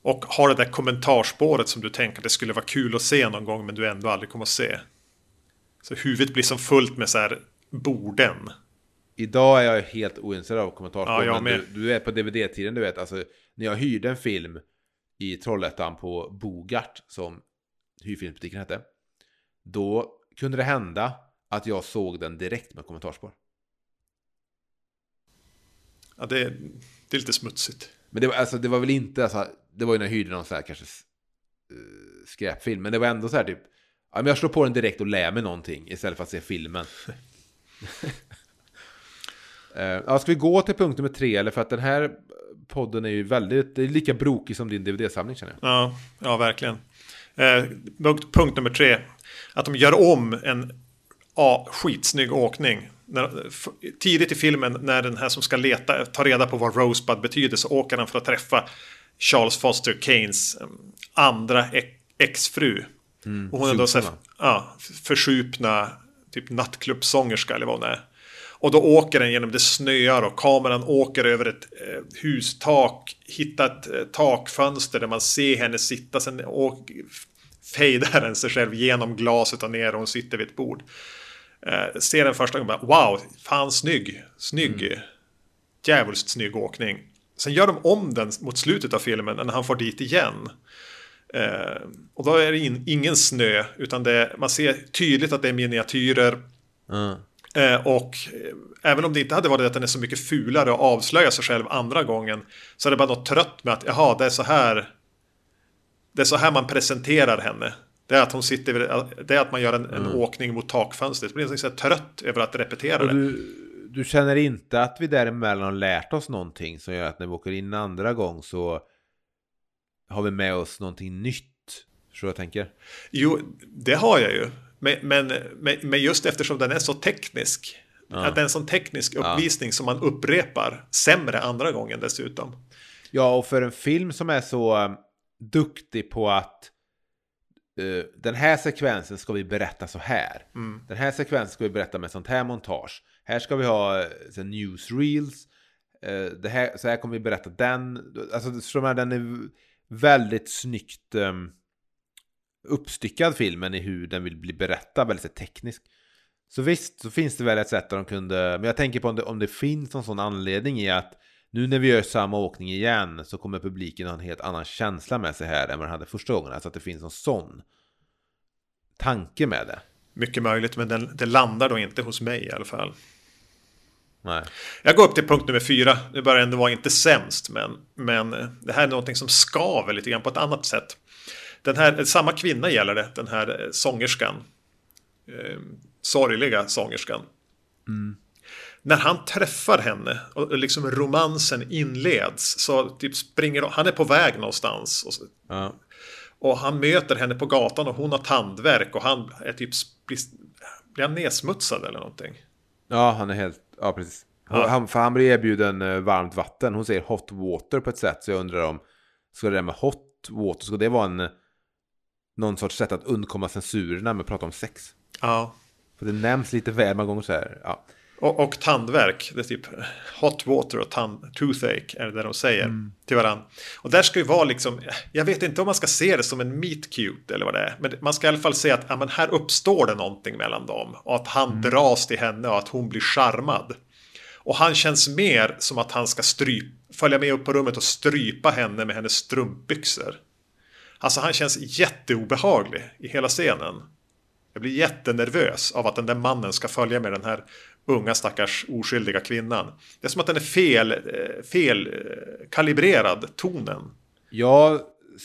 Och har det där kommentarspåret som du tänker att det skulle vara kul att se någon gång men du ändå aldrig kommer att se. Så huvudet blir som fullt med så här borden. Idag är jag helt ointresserad av kommentarsspår. Ja, du, du är på DVD-tiden, du vet. Alltså, när jag hyrde en film i Trollhättan på Bogart, som hyrfilmsbutiken hette. Då kunde det hända att jag såg den direkt med kommentarspår. Ja, det, det är lite smutsigt. Men det var, alltså, det var väl inte, alltså, det var ju när jag hyrde någon så här kanske uh, skräpfilm. Men det var ändå så här typ, ja, men jag slår på den direkt och lär mig någonting istället för att se filmen. (laughs) Eh, ja, ska vi gå till punkt nummer tre? Eller för att den här podden är ju väldigt, det är lika brokig som din DVD-samling känner jag. Ja, ja verkligen. Eh, punkt, punkt nummer tre. Att de gör om en ja, skitsnygg åkning. När, tidigt i filmen när den här som ska leta, ta reda på vad Rosebud betyder så åker han för att träffa Charles Foster Keynes eh, andra ex- exfru. Mm. Och hon är då så här, ja, försupna typ nattklubbsångerska eller vad hon är. Och då åker den genom det snöar och kameran åker över ett eh, hustak, hittar ett eh, takfönster där man ser henne sitta, sen och fejdar den sig själv genom glaset och ner och hon sitter vid ett bord. Eh, ser den första gången bara wow, fan snygg, snygg, djävulskt snygg åkning. Sen gör de om den mot slutet av filmen när han får dit igen. Eh, och då är det in, ingen snö, utan det, man ser tydligt att det är miniatyrer. Ja. Eh, och eh, även om det inte hade varit att den är så mycket fulare och avslöjar sig själv andra gången så är det bara något trött med att jaha, det är så här det är så här man presenterar henne. Det är att hon sitter det är att man gör en, en åkning mot takfönstret. Det blir så här trött över att repetera Och det. du, du känner inte att vi däremellan lärt oss någonting som gör att när vi åker in andra gång så har vi med oss någonting nytt? Förstår jag tänker? Jo, det har jag ju. Men, men, men, just eftersom den är så teknisk. Att det är en sån teknisk uppvisning som man upprepar sämre andra gången dessutom. Ja, och för en film som är så um, duktig på att uh, den här sekvensen ska vi berätta så här. Den här sekvensen ska vi berätta med sånt här montage. Här ska vi ha uh, så newsreels. Uh, det här, så här kommer vi berätta den. Alltså, den är väldigt snyggt um, uppstyckad filmen i hur den vill bli berättad, väldigt så teknisk. Så visst, så finns det väl ett sätt där de kunde, men jag tänker på om det, om det finns någon sån anledning i att nu när vi gör samma åkning igen så kommer publiken ha en helt annan känsla med sig här än vad den hade första gången. Alltså att det finns någon sån tanke med det. Mycket möjligt, men den, det landar då inte hos mig i alla fall. Nej. Jag går upp till punkt nummer fyra. Nu börjar ändå vara inte sämst, men, men det här är någonting som skaver lite grann på ett annat sätt. Den här, samma kvinna gäller det, den här eh, sångerskan. Eh, sorgliga sångerskan. När han träffar henne och liksom romansen inleds så typ springer han är på väg någonstans. Och, så, Ja. och han möter henne på gatan och hon har tandvärk och han är typ blir, blir han nedsmutsad eller någonting. ja, han är helt, ja precis. Ja. Han, för han blir erbjuden eh, varmt vatten. Hon säger hot water på ett sätt så jag undrar om, ska det där med hot water, ska det vara en, någon sorts sätt att undkomma censurerna med att prata om sex? Ja, För det nämns lite väl många gånger så här, ja. Och, och tandvärk, det är typ hot water och tand, toothache är det de säger till varandra. Och där ska ju vara liksom, jag vet inte om man ska se det som en meet cute eller vad det är. Men man ska i alla fall se att ja, men här uppstår det någonting mellan dem. Och att han dras till henne och att hon blir charmad. Och han känns mer som att han ska stryp, följa med upp på rummet och strypa henne med hennes strumpbyxor. Alltså han känns jätteobehaglig i hela scenen. Jag blir jättenervös av att den där mannen ska följa med den här unga stackars oskyldiga kvinnan. Det är som att den är fel, eh, fel eh, kalibrerad, tonen. Jag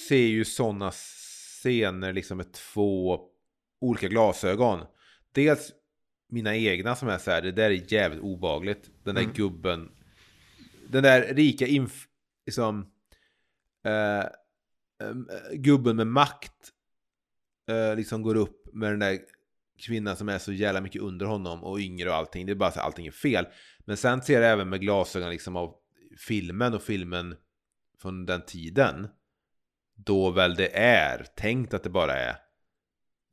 ser ju sådana scener liksom med två olika glasögon. Dels mina egna som är så här, det där är jävligt obagligt. Den där gubben. Den där rika inf... Liksom, eh, eh, gubben med makt. Eh, liksom går upp med den där kvinnan som är så jävla mycket under honom och yngre och allting. Det är bara så att allting är fel. Men sen ser jag även med glasögon liksom av filmen och filmen från den tiden. Då väl det är tänkt att det bara är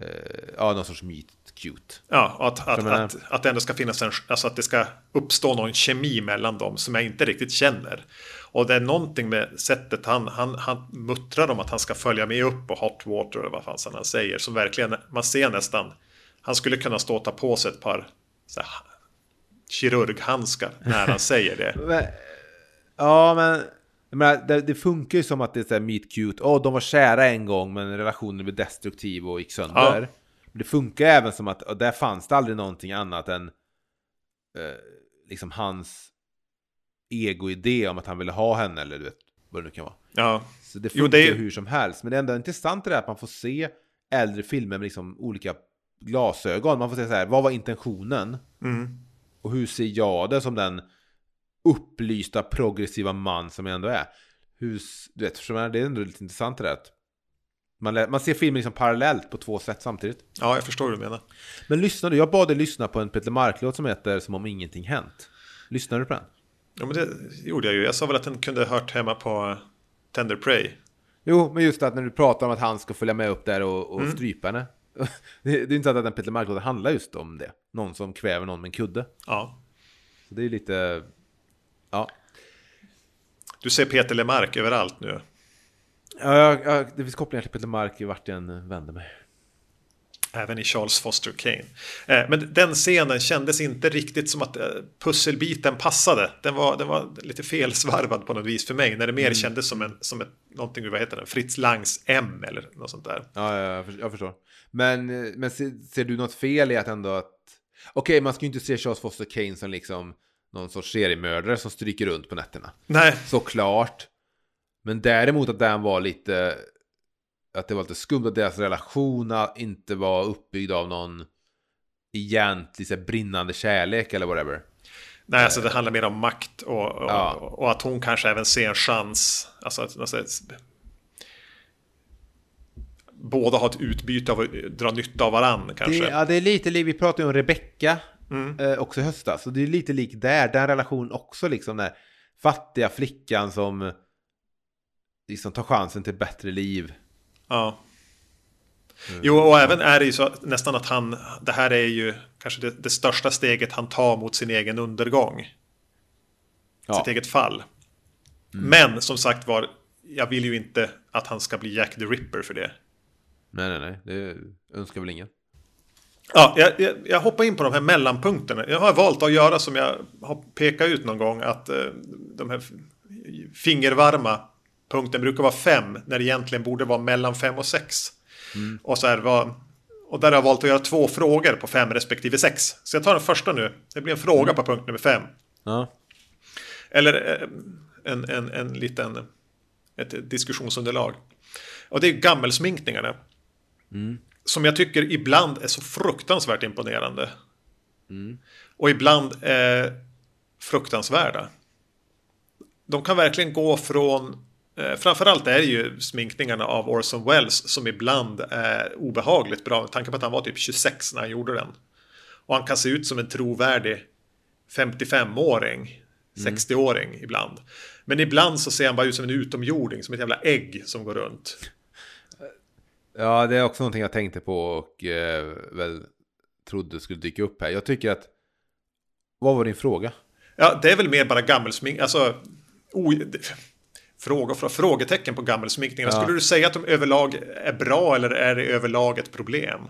eh, ja, någon sorts meet cute. Ja, och att, att, menar- att, att det ändå ska finnas en, alltså att det ska uppstå någon kemi mellan dem som jag inte riktigt känner. Och det är någonting med sättet han, han, han muttrar om att han ska följa med upp på hot water eller vad fan han säger. Som verkligen, man ser nästan, han skulle kunna stå och ta på sig ett par så här, kirurghandskar när han (laughs) säger det. Men, ja, men menar, det, det funkar ju som att det är så meet cute. Åh, de var kära en gång men relationen blev destruktiv och gick sönder. Ja. Det funkar även som att och där fanns det aldrig någonting annat än eh, liksom hans egoidé om att han ville ha henne eller du vet vad det nu kan vara. Ja, Så det Jo, funkar det är- ju hur som helst. Men det enda intressanta är att man får se äldre filmer med liksom olika glasögon. Man får se så här, vad var intentionen? mm. Och hur ser jag det som den upplysta progressiva man som jag ändå är? Hur, du vet, det är ändå lite intressant det där. Man, man ser filmer liksom parallellt på två sätt samtidigt. ja, jag förstår hur du menar. Men lyssna du, jag bad dig lyssna på en Peter Mark-låt som heter Som om ingenting hänt. Lyssnar du på den? Ja, men det gjorde jag ju. Jag sa väl att den kunde hört hemma på Tender Prey. Jo, men just att när du pratar om att han ska följa med upp där och, och strypa henne. (laughs) det, är inte så att den Peter Mark handlar just om det. Någon som kväver någon med en kudde. Ja. Så det är lite... Ja. Du ser Peter Lemark överallt nu. Ja, jag, det finns kopplingar till Peter Mark i vart jag än vänder mig. Även i Charles Foster Kane. Eh, men den scenen kändes inte riktigt som att eh, pusselbiten passade. Den var, den var lite felsvarvad på något vis för mig. När det mer mm. kändes som, en, som ett, någonting, vad heter den, Fritz Langs M eller något sånt där. Ja, ja jag förstår. Men, eh, men ser, ser, du något fel i att ändå att... Okej, okay, man ska ju inte se Charles Foster Kane som liksom någon sorts seriemördare som stryker runt på nätterna. Nej. Såklart. Men däremot att den var lite att det var lite skumt att deras relation inte var uppbyggd av någon egentlig så brinnande kärlek eller whatever. Nej, alltså det handlar mer om makt och, och, ja. och att hon kanske även ser en chans. Alltså, alltså båda har ett utbyte av att dra nytta av varandra kanske. Det, ja, det är lite vi pratade ju om Rebecca mm. eh, också i höstas. Så det är lite lik där, den relationen också liksom. Den fattiga flickan som liksom tar chansen till ett bättre liv. Ja. Mm. Jo, och även är det ju så nästan att han, det här är ju kanske det, det största steget han tar mot sin egen undergång. Ja. Sitt eget fall. Mm. Men som sagt var, jag vill ju inte att han ska bli Jack the Ripper för det. Nej, nej, nej, det önskar väl ingen. Ja, jag, jag, jag, hoppar in på de här mellanpunkterna. Jag har valt att göra som jag har pekat ut någon gång. Att eh, de här fingervarma punkten brukar vara fem när det egentligen borde vara mellan fem och sex. Mm. Och, så här, var, och där har jag valt att göra två frågor på fem respektive sex. Så jag tar den första nu. Det blir en fråga mm. på punkt nummer fem. Ja. Eller eh, en, en, en liten ett diskussionsunderlag. Och det är gammelsminkningarna. Mm. Som jag tycker ibland är så fruktansvärt imponerande. Mm. Och ibland är fruktansvärda. De kan verkligen gå från Eh, framförallt är det ju sminkningarna av Orson Welles som ibland är obehagligt bra med tanke på att han var typ 26 när han gjorde den. Och han kan se ut som en trovärdig 55-åring, 60-åring mm. ibland. Men ibland så ser han bara ut som en utomjording, som ett jävla ägg som går runt. Ja, det är också någonting jag tänkte på och eh, väl trodde skulle dyka upp här. Jag tycker att... Vad var din fråga? Ja, det är väl mer bara gammelsmink. Alltså... O fråga, frågetecken på gammelsminkningarna. Ja. Skulle du säga att de överlag är bra eller är det överlag ett problem?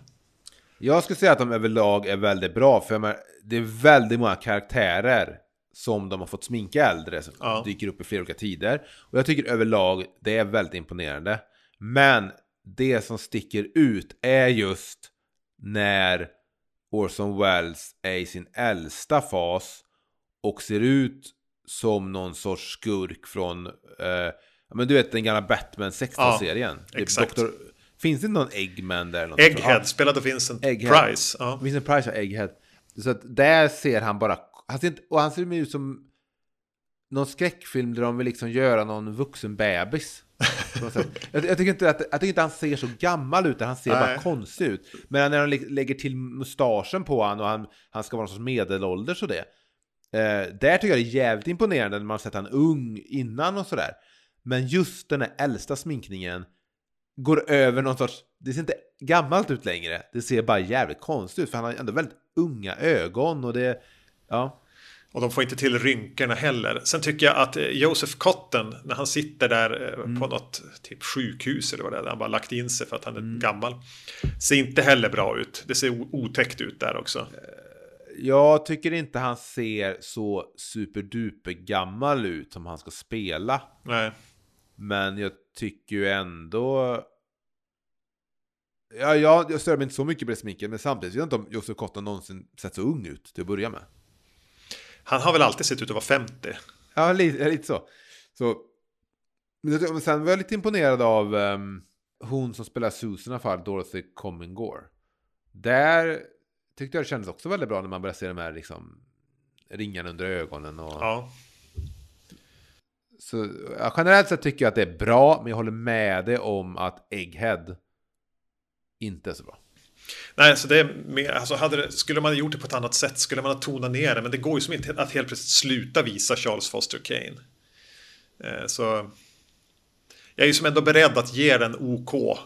Jag skulle säga att de överlag är väldigt bra. För det är väldigt många karaktärer som de har fått sminka äldre. Som ja. dyker upp i flera olika tider. Och jag tycker överlag det är väldigt imponerande. Men det som sticker ut är just när Orson Welles är i sin äldsta fas och ser ut som någon sorts skurk från, eh, men du vet den gamla Batman 16-serien. Ja, exakt. Doktor, finns det någon Eggman där? Något? Egghead, ja. spelad av Vincent Egghead. Price. Ja. Vincent Price och Egghead. Så att där ser han bara, han ser, och han ser ut som någon skräckfilm där de vill liksom göra någon vuxen bebis. jag, jag, tycker inte att, jag tycker inte han ser så gammal ut, han ser Nej. bara konstig ut. Men när de lägger till mustaschen på honom och han, han ska vara någon sorts medelålders och det. Eh, där tycker jag det är jävligt imponerande när man sett han ung innan och sådär. Men just den här äldsta sminkningen går över någon sorts, det ser inte gammalt ut längre. Det ser bara jävligt konstigt ut för han har ändå väldigt unga ögon och det, ja. Och de får inte till rynkorna heller. Sen tycker jag att eh, Joseph Cotton, när han sitter där eh, mm. på något typ sjukhus eller vad det är, där han bara lagt in sig för att han är mm. gammal. Ser inte heller bra ut. Det ser otäckt ut där också. Jag tycker inte han ser så superduper gammal ut som han ska spela. Nej. Men jag tycker ju ändå... Ja, jag, jag stör mig inte så mycket på det sminket, men samtidigt vet jag inte om Josef Cotton någonsin sett så ung ut till att börja med. Han har väl alltid sett ut att vara 50? Ja, lite, lite så. så. Men sen var jag lite imponerad av um, hon som spelar Susan i alla fall, Dorothy Commingore. Där tyckte jag det kändes också väldigt bra när man började se de här liksom, ringarna under ögonen. Och... Ja. Så ja, generellt sett tycker jag att det är bra, men jag håller med dig om att Egghead inte är så bra. Nej, så det är mer, alltså hade det, skulle man gjort det på ett annat sätt skulle man ha tonat ner det, men det går ju som inte att helt plötsligt sluta visa Charles Foster Kane. Eh, så jag är ju som ändå beredd att ge den OK.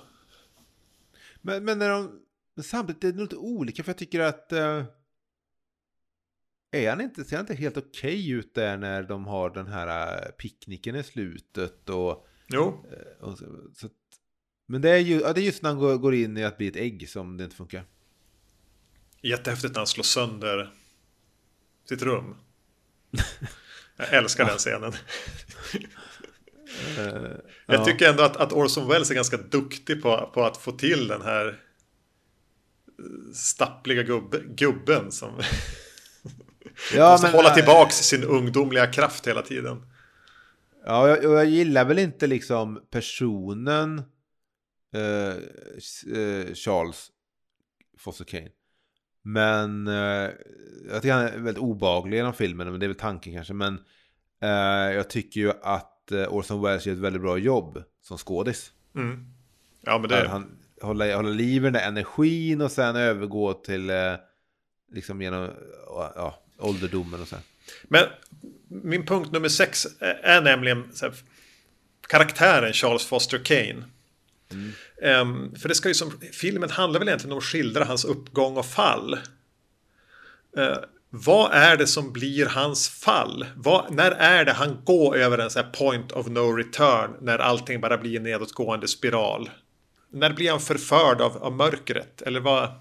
Men, men, när de, men samtidigt är det lite olika för jag tycker att... Uh, är han inte, ser han inte helt okej okay ut där när de har den här uh, picknicken i slutet och... Jo. Uh, och så, så, men det är, ju, ja, det är just när han går, går in i att bli ett ägg som det inte funkar. Jättehäftigt när han slår sönder sitt rum. (laughs) Jag älskar den scenen. Uh, (laughs) jag ja. tycker ändå att, att Orson Welles är ganska duktig på, på att få till den här eh, stappliga gubbe, gubben som ja, (laughs) måste men, hålla äh, tillbaks sin ungdomliga kraft hela tiden. Ja, och jag, jag gillar väl inte liksom personen uh, uh, Charles Foster Kane. Men uh, jag tycker han är väldigt obaglig genom filmen, men det är väl tanken kanske. Men jag tycker ju att att eh, Orson Welles gör ett väldigt bra jobb som skådis. Mm. Ja, men det... Han håller, håller liv i den där energin och sen övergå till eh, liksom genom ja, ålderdomen och så. Men min punkt nummer sex är nämligen här, karaktären Charles Foster Kane. Mm. Um, för det ska ju som, filmen handlar väl egentligen om att skildra hans uppgång och fall. Uh, vad är det som blir hans fall? Vad, när är det han går över en sån här point of no return? När allting bara blir en nedåtgående spiral? När blir han förförd av, av mörkret? Eller vad,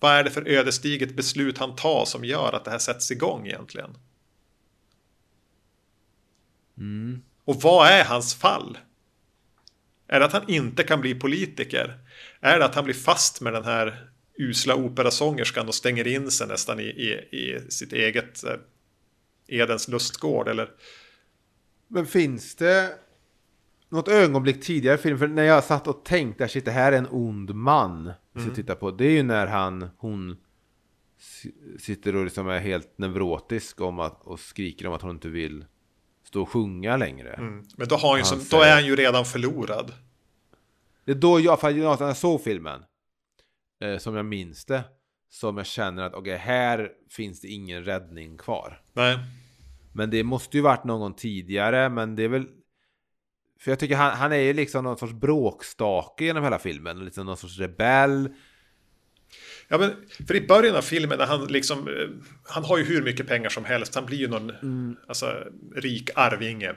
vad är det för ödesdigert beslut han tar som gör att det här sätts igång egentligen? Mm. Och vad är hans fall? Är det att han inte kan bli politiker? Är det att han blir fast med den här usla operasångerskan och stänger in sig nästan i, i, i sitt eget eh, Edens lustgård eller? Men finns det något ögonblick tidigare i filmen? För när jag satt och tänkte att det här är en ond man. Mm. Titta på, det är ju när han, hon sitter och liksom är helt neurotisk om att, och skriker om att hon inte vill stå och sjunga längre. Mm. Men då, har han som, då är han ju redan förlorad. Det är då jag, för jag såg filmen eh, som jag minns det. Som jag känner att okej, okay, här finns det ingen räddning kvar. Nej. Men det måste ju varit någon tidigare, men det är väl... För jag tycker han, han är ju liksom någon sorts bråkstake genom hela filmen. Liksom någon sorts rebell. Ja, men för i början av filmen när han liksom, eh, han har ju hur mycket pengar som helst. Han blir ju någon, mm. alltså, rik arvinge.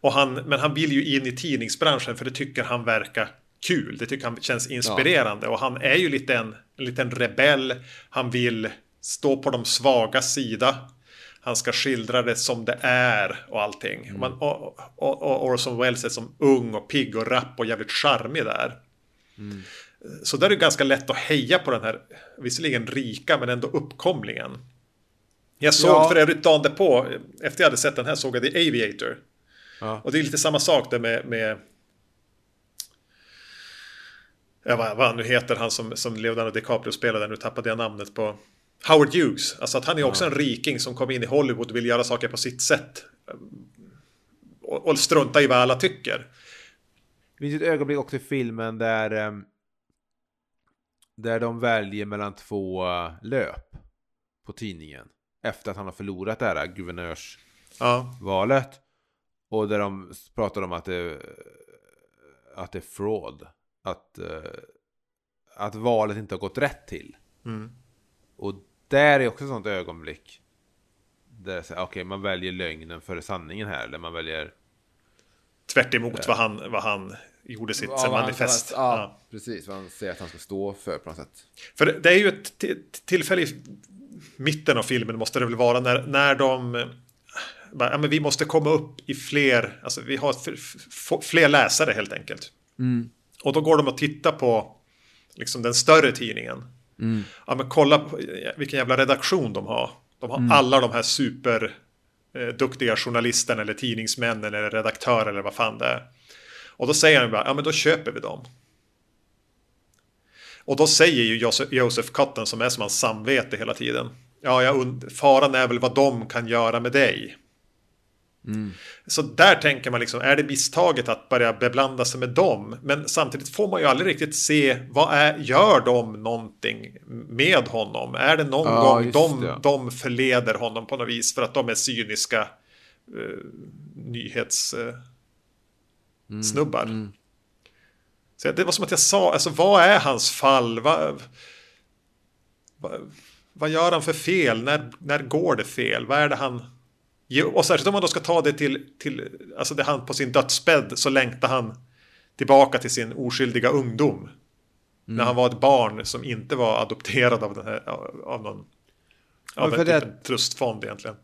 Och han, men han vill ju in i tidningsbranschen för det tycker han verkar kul. Det tycker han känns inspirerande. Ja. Och han är ju lite en, en liten rebell. Han vill stå på de svaga sida. Han ska skildra det som det är och allting. Mm. Man, och, och, och Orson Welles är som ung och pigg och rapp och jävligt charmig där. Mm. Så där är det ganska lätt att heja på den här, visserligen rika men ändå uppkomlingen. Jag såg ja. för övrigt dagen på, efter jag hade sett den här, såg jag The Aviator. Ja. Och det är lite samma sak där med, med ja, vad, vad nu heter han som, som Leonardo DiCaprio spelade, nu tappade jag namnet på Howard Hughes. Alltså att han är också ja. en riking som kom in i Hollywood och vill göra saker på sitt sätt. Och, och strunta i vad alla tycker. Det finns ett ögonblick också i filmen där ehm, där de väljer mellan två eh, löp på tidningen. Efter att han har förlorat det här guvernörsvalet. Ja. Och där de pratar om att det, att det är fraud att, uh, att valet inte har gått rätt till. Mm. Och där är också ett sånt ögonblick. Där okej, okay, man väljer lögnen före sanningen här. Eller man väljer... Tvärt emot uh, vad, han, vad han gjorde sitt ja, manifest. Han, ja, ja, precis. Vad han säger att han ska stå för på något sätt. För det, det är ju ett tillfälle i mitten av filmen måste det väl vara när, när de ja, men vi måste komma upp i fler, alltså vi har fler läsare helt enkelt. Mm. Och då går de och tittar på liksom den större tidningen. Mm. Ja men kolla på vilken jävla redaktion de har. De har mm. alla de här super eh, duktiga journalisterna eller tidningsmän eller redaktörer eller vad fan det är. Och då säger han bara, ja men då köper vi dem. Och då säger ju Joseph Cotton som är som hans samvete hela tiden. Ja, jag faran är väl vad de kan göra med dig. Mm. Så där tänker man liksom, är det misstaget att börja beblanda sig med dem? Men samtidigt får man ju aldrig riktigt se, vad är, gör de någonting med honom? Är det någon ja, gång de, de förleder honom på något vis för att de är cyniska uh, nyhets... Uh, snubbar. Så det var som att jag sa, alltså vad är hans fall? Vad, vad, vad gör han för fel? När, när går det fel? Vad är det han... Och särskilt om man då ska ta det till, till alltså det han på sin dödsbädd så längtar han tillbaka till sin oskyldiga ungdom. Mm. När han var ett barn som inte var adopterad av, den här, av någon av en, typ en trustfond egentligen.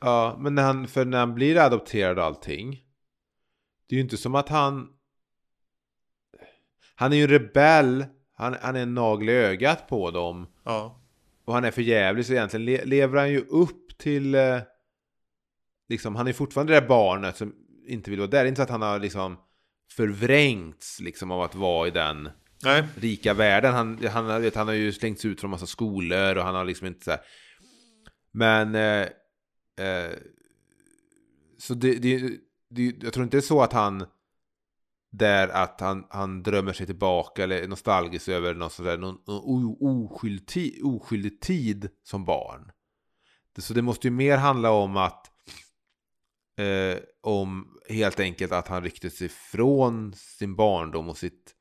Ja, men när han, för när han blir adopterad och allting. Det är ju inte som att han... Han är ju en rebell. Han, han är en nagel i ögat på dem. Ja. Och han är för jävlig så egentligen le, lever han ju upp till... Liksom, han är fortfarande det där barnet som inte vill vara där. Det är inte så att han har liksom förvrängts liksom av att vara i den Nej. rika världen. Han, han, vet, han har ju slängts ut från massa skolor och han har liksom inte så här... Men... Eh, eh, så det, det, det, jag tror inte det är så att han... Där att han, han drömmer sig tillbaka eller är nostalgisk över någon, sådär, någon, någon oskyldig, oskyldig tid som barn. Så det måste ju mer handla om att eh, om helt enkelt att han ryckte sig från sin barndom och sitt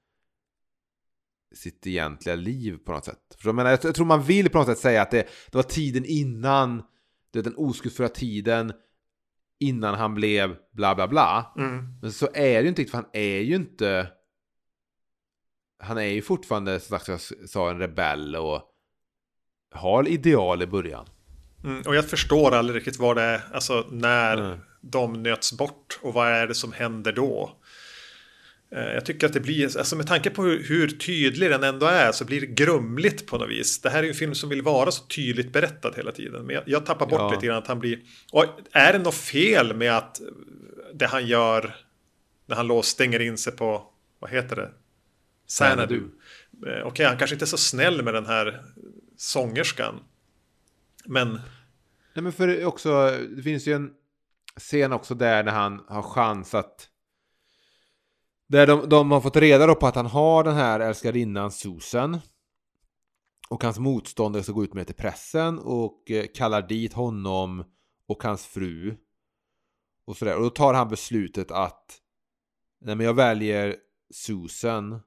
sitt egentliga liv på något sätt. För jag, menar, jag, tror man vill på något sätt säga att det, det var tiden innan, det den oskuldsfulla tiden innan han blev bla bla bla. Mm. Men så är det ju inte riktigt, för han är ju inte... Han är ju fortfarande, som jag sa, en rebell och har ideal i början. Mm, och jag förstår aldrig riktigt vad det är, alltså när mm. De nöts bort och vad är det som händer då? Eh, jag tycker att det blir, alltså med tanke på hur, hur, tydlig den ändå är så blir det grumligt på något vis. Det här är ju en film som vill vara så tydligt berättad hela tiden. Men jag, jag tappar bort ja. lite grann att han blir... Och är det något fel med att det han gör när han lås, stänger in sig på, vad heter det? Xanadu. Eh, okej, okay, han kanske inte är så snäll med den här sångerskan. Men... Nej men för också, det finns ju en scen också där när han har chans att där de, de har fått reda på att han har den här älskarinnan Susan. Och hans motståndare ska gå ut med till pressen och eh, kallar dit honom och hans fru. Och sådär. Och då tar han beslutet att Nej men jag väljer Susan.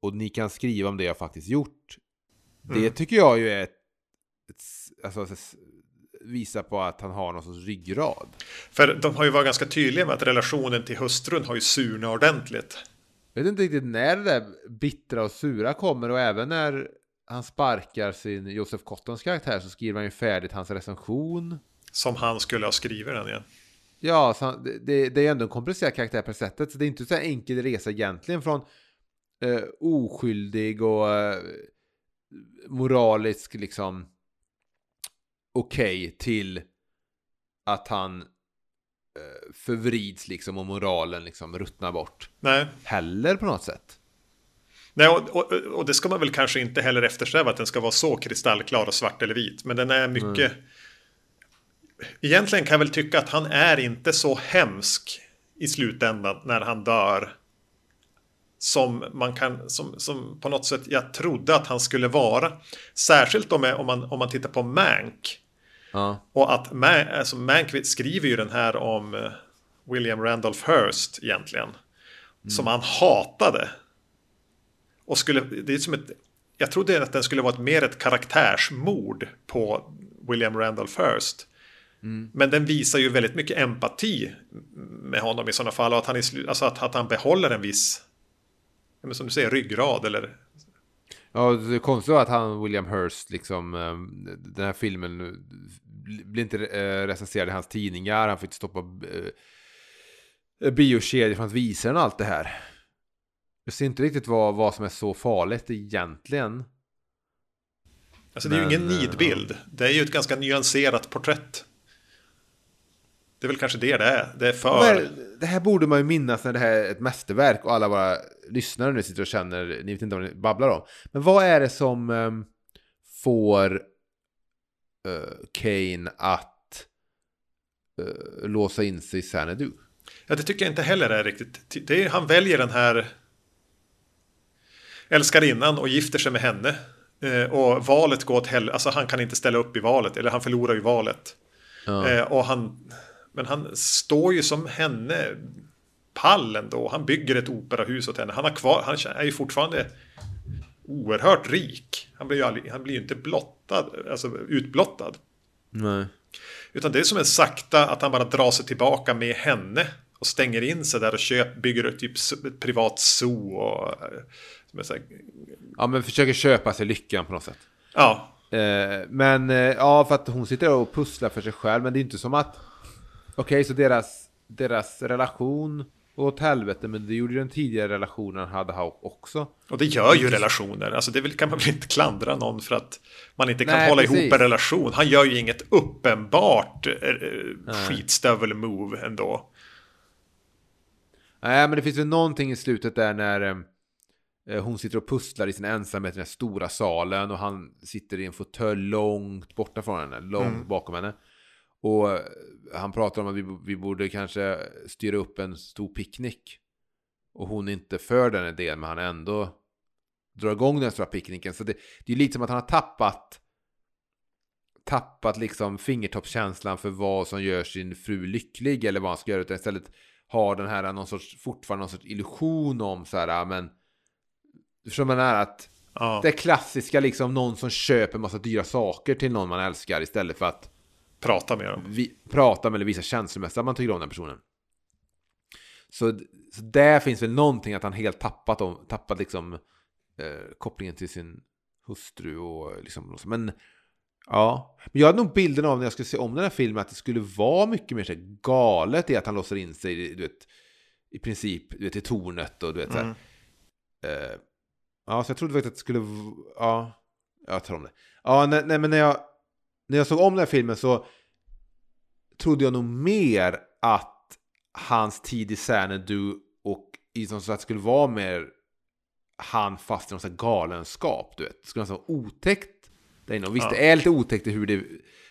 Och ni kan skriva om det jag faktiskt gjort. Mm. Det tycker jag ju är ett, ett, alltså, visar på att han har någon sorts ryggrad. För de har ju varit ganska tydliga med att relationen till hustrun har ju surnat ordentligt. Jag vet inte riktigt när det där bittra och sura kommer och även när han sparkar sin Josef Cottons karaktär så skriver han ju färdigt hans recension. Som han skulle ha skrivit den igen. Ja, så han, det, det, är ändå en komplicerad karaktär på sättet. Så det är inte så enkel resa egentligen från eh, oskyldig och eh, moralisk liksom okej okay till att han eh, förvrids liksom och moralen liksom ruttnar bort. Nej. Heller på något sätt. Nej, och, och, och, det ska man väl kanske inte heller eftersträva att den ska vara så kristallklar och svart eller vit. Men den är mycket... Mm. Egentligen kan jag väl tycka att han är inte så hemsk i slutändan när han dör. Som man kan, som, som på något sätt jag trodde att han skulle vara. Särskilt om, om, man, om man tittar på Mank. Ja. Och att Man, alltså Mankiewicz skriver ju den här om eh, William Randolph Hearst egentligen. Mm. Som han hatade. Och skulle, det är som ett, jag trodde att den skulle vara ett, mer ett karaktärsmord på William Randolph Hearst. Mm. Men den visar ju väldigt mycket empati med honom i sådana fall. Och att han, är, alltså att, att han behåller en viss, som du säger, ryggrad eller Ja, det konstiga var att han, William Hurst, liksom, eh, den här filmen blir inte eh, recenserad i hans tidningar. Han fick stoppa eh, biokedjor från att visa den och allt det här. Jag ser inte riktigt vad, vad som är så farligt egentligen. Alltså det är ju ingen nidbild. Det är ju ett ganska nyanserat porträtt. Det är väl kanske det det är. Det är för... Det här borde man ju minnas när det här är ett mästerverk och alla våra lyssnare nu sitter och känner, ni vet inte vad ni babblar om. Men vad är det som um, får uh, Kane att uh, låsa in sig i Xanadu? Ja, det tycker jag inte heller är riktigt. Det är, han väljer den här älskarinnan och gifter sig med henne. Uh, och valet går åt helvete. Alltså han kan inte ställa upp i valet. Eller han förlorar ju valet. Ja. och han men han står ju som henne pallen då. Han bygger ett operahus åt henne. Han, har kvar, han är ju fortfarande oerhört rik. Han blir ju, aldrig, han blir ju inte blottad, alltså utblottad. Nej. Utan det är som en sakta att han bara drar sig tillbaka med henne. Och stänger in sig där och köp, bygger ett, typ ett privat zoo. Och, eh, här, Ja, men försöker köpa sig lyckan på något sätt. ja, Eh, men eh, ja, för att hon sitter och pusslar för sig själv. Men det är inte som att... Okej, så deras, deras relation åt helvete. Men det gjorde ju den tidigare relationen hade ha också. och det gör ju relationer. Alltså det kan man väl inte klandra någon för att man inte kan Nej, hålla precis. ihop en relation. Han gör ju inget uppenbart eh, skitstövel-move ändå. Nej, men det finns väl någonting i slutet där när eh, hon sitter och pusslar i sin ensamhet i den stora salen och han sitter i en fåtölj långt borta från henne, långt bakom henne. Och eh, han pratar om att vi, vi borde kanske styra upp en stor picknick. Och hon är inte för den idén, men han ändå drar igång den stora picknicken. Så det, det är lite som att han har tappat tappat liksom fingertoppskänslan för vad som gör sin fru lycklig eller vad han ska göra utan istället har den här någon sorts, fortfarande någon sorts illusion om så här, men förstår jag menar att Ja. det klassiska liksom någon som köper massa dyra saker till någon man älskar istället för att Prata med dem. vi, prata med eller visa känslomässigt att man tycker om den personen. Så, så där finns väl någonting att han helt tappat, om, tappat liksom eh, kopplingen till sin hustru och liksom, men ja. Men jag hade nog bilden av när jag skulle se om den här filmen att det skulle vara mycket mer så här galet i att han låser in sig, du vet, i princip, du vet, i tornet och du vet så här. Mm. Eh, ja, så jag trodde faktiskt att det skulle, ja, jag tar om det. Ja, nej, nej men när jag, när jag såg om den här filmen så trodde jag nog mer att hans tid i Xanadu och i som sagt skulle vara mer han fast i någon sån här galenskap, du vet. Det skulle vara så otäckt där inne. Och visst, Ja. det är lite otäckt i hur det är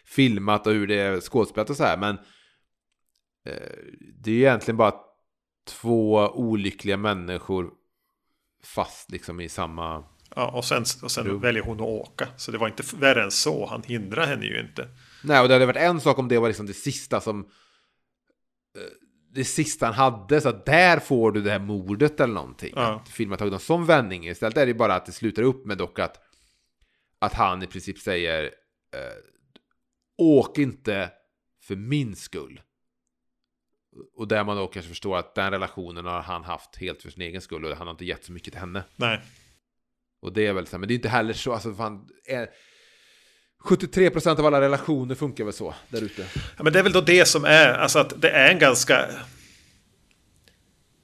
filmat och hur det är skådespelat och så här, men eh, det är egentligen bara två olyckliga människor fast liksom i samma... Ja, och sen, och sen väljer hon att åka. Så det var inte värre än så. Han hindrar henne ju inte. Nej, och det hade varit en sak om det var liksom det sista som... eh, Det sista han hade, så att där får du det här mordet eller någonting. Ja. Att filmen har tagit någon sån vändning. Istället är det bara att det slutar upp med dock att, att han i princip säger eh, Åk inte för min skull. Och där man då kanske förstår att den relationen har han haft helt för sin egen skull och han har inte gett så mycket till henne. Nej. Och det är väl så, men det är inte heller så, alltså fan, är, 73% av alla relationer funkar väl så där ute. Ja, men det är väl då det som är, alltså att det är en ganska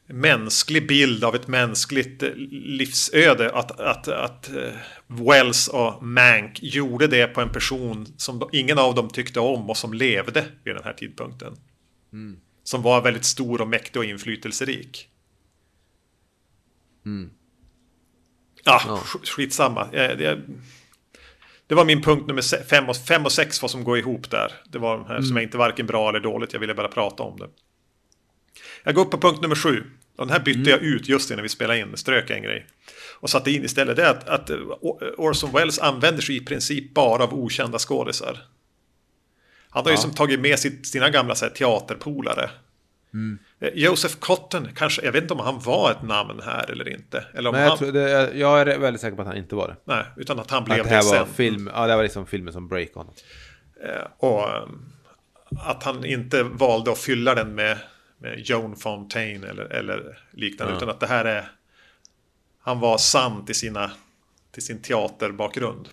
mänsklig bild av ett mänskligt eh, livsöde. Att, att, att eh, Wells och Mank gjorde det på en person som ingen av dem tyckte om och som levde vid den här tidpunkten. Som var väldigt stor och mäktig och inflytelserik. Ja, sk- skitsamma. Eh, Det, det var min punkt nummer se- fem och, fem och sex vad som går ihop där. Det var de här som är inte varken bra eller dåligt. Jag ville bara prata om det. Jag går upp på punkt nummer sju. Och den här bytte jag ut just innan vi spelade in. Strök en grej. Och satte in istället. Det att, att eh, Orson Welles använder sig i princip bara av okända skådisar. Han har ju Ja. som tagit med sitt, sina gamla så här, teaterpolare. Eh, Joseph Cotton, kanske, jag vet inte om han var ett namn här eller inte. Eller om Men han, jag, det, jag är väldigt säker på att han inte var det. Nej, utan att han blev Att det det, här var sen. film, ja det var liksom filmen som break honom. Eh, Och eh, att han inte valde att fylla den med, med Joan Fontaine eller, eller liknande. Ja. Utan att det här är... Han var sann till, sina, till sin teaterbakgrund.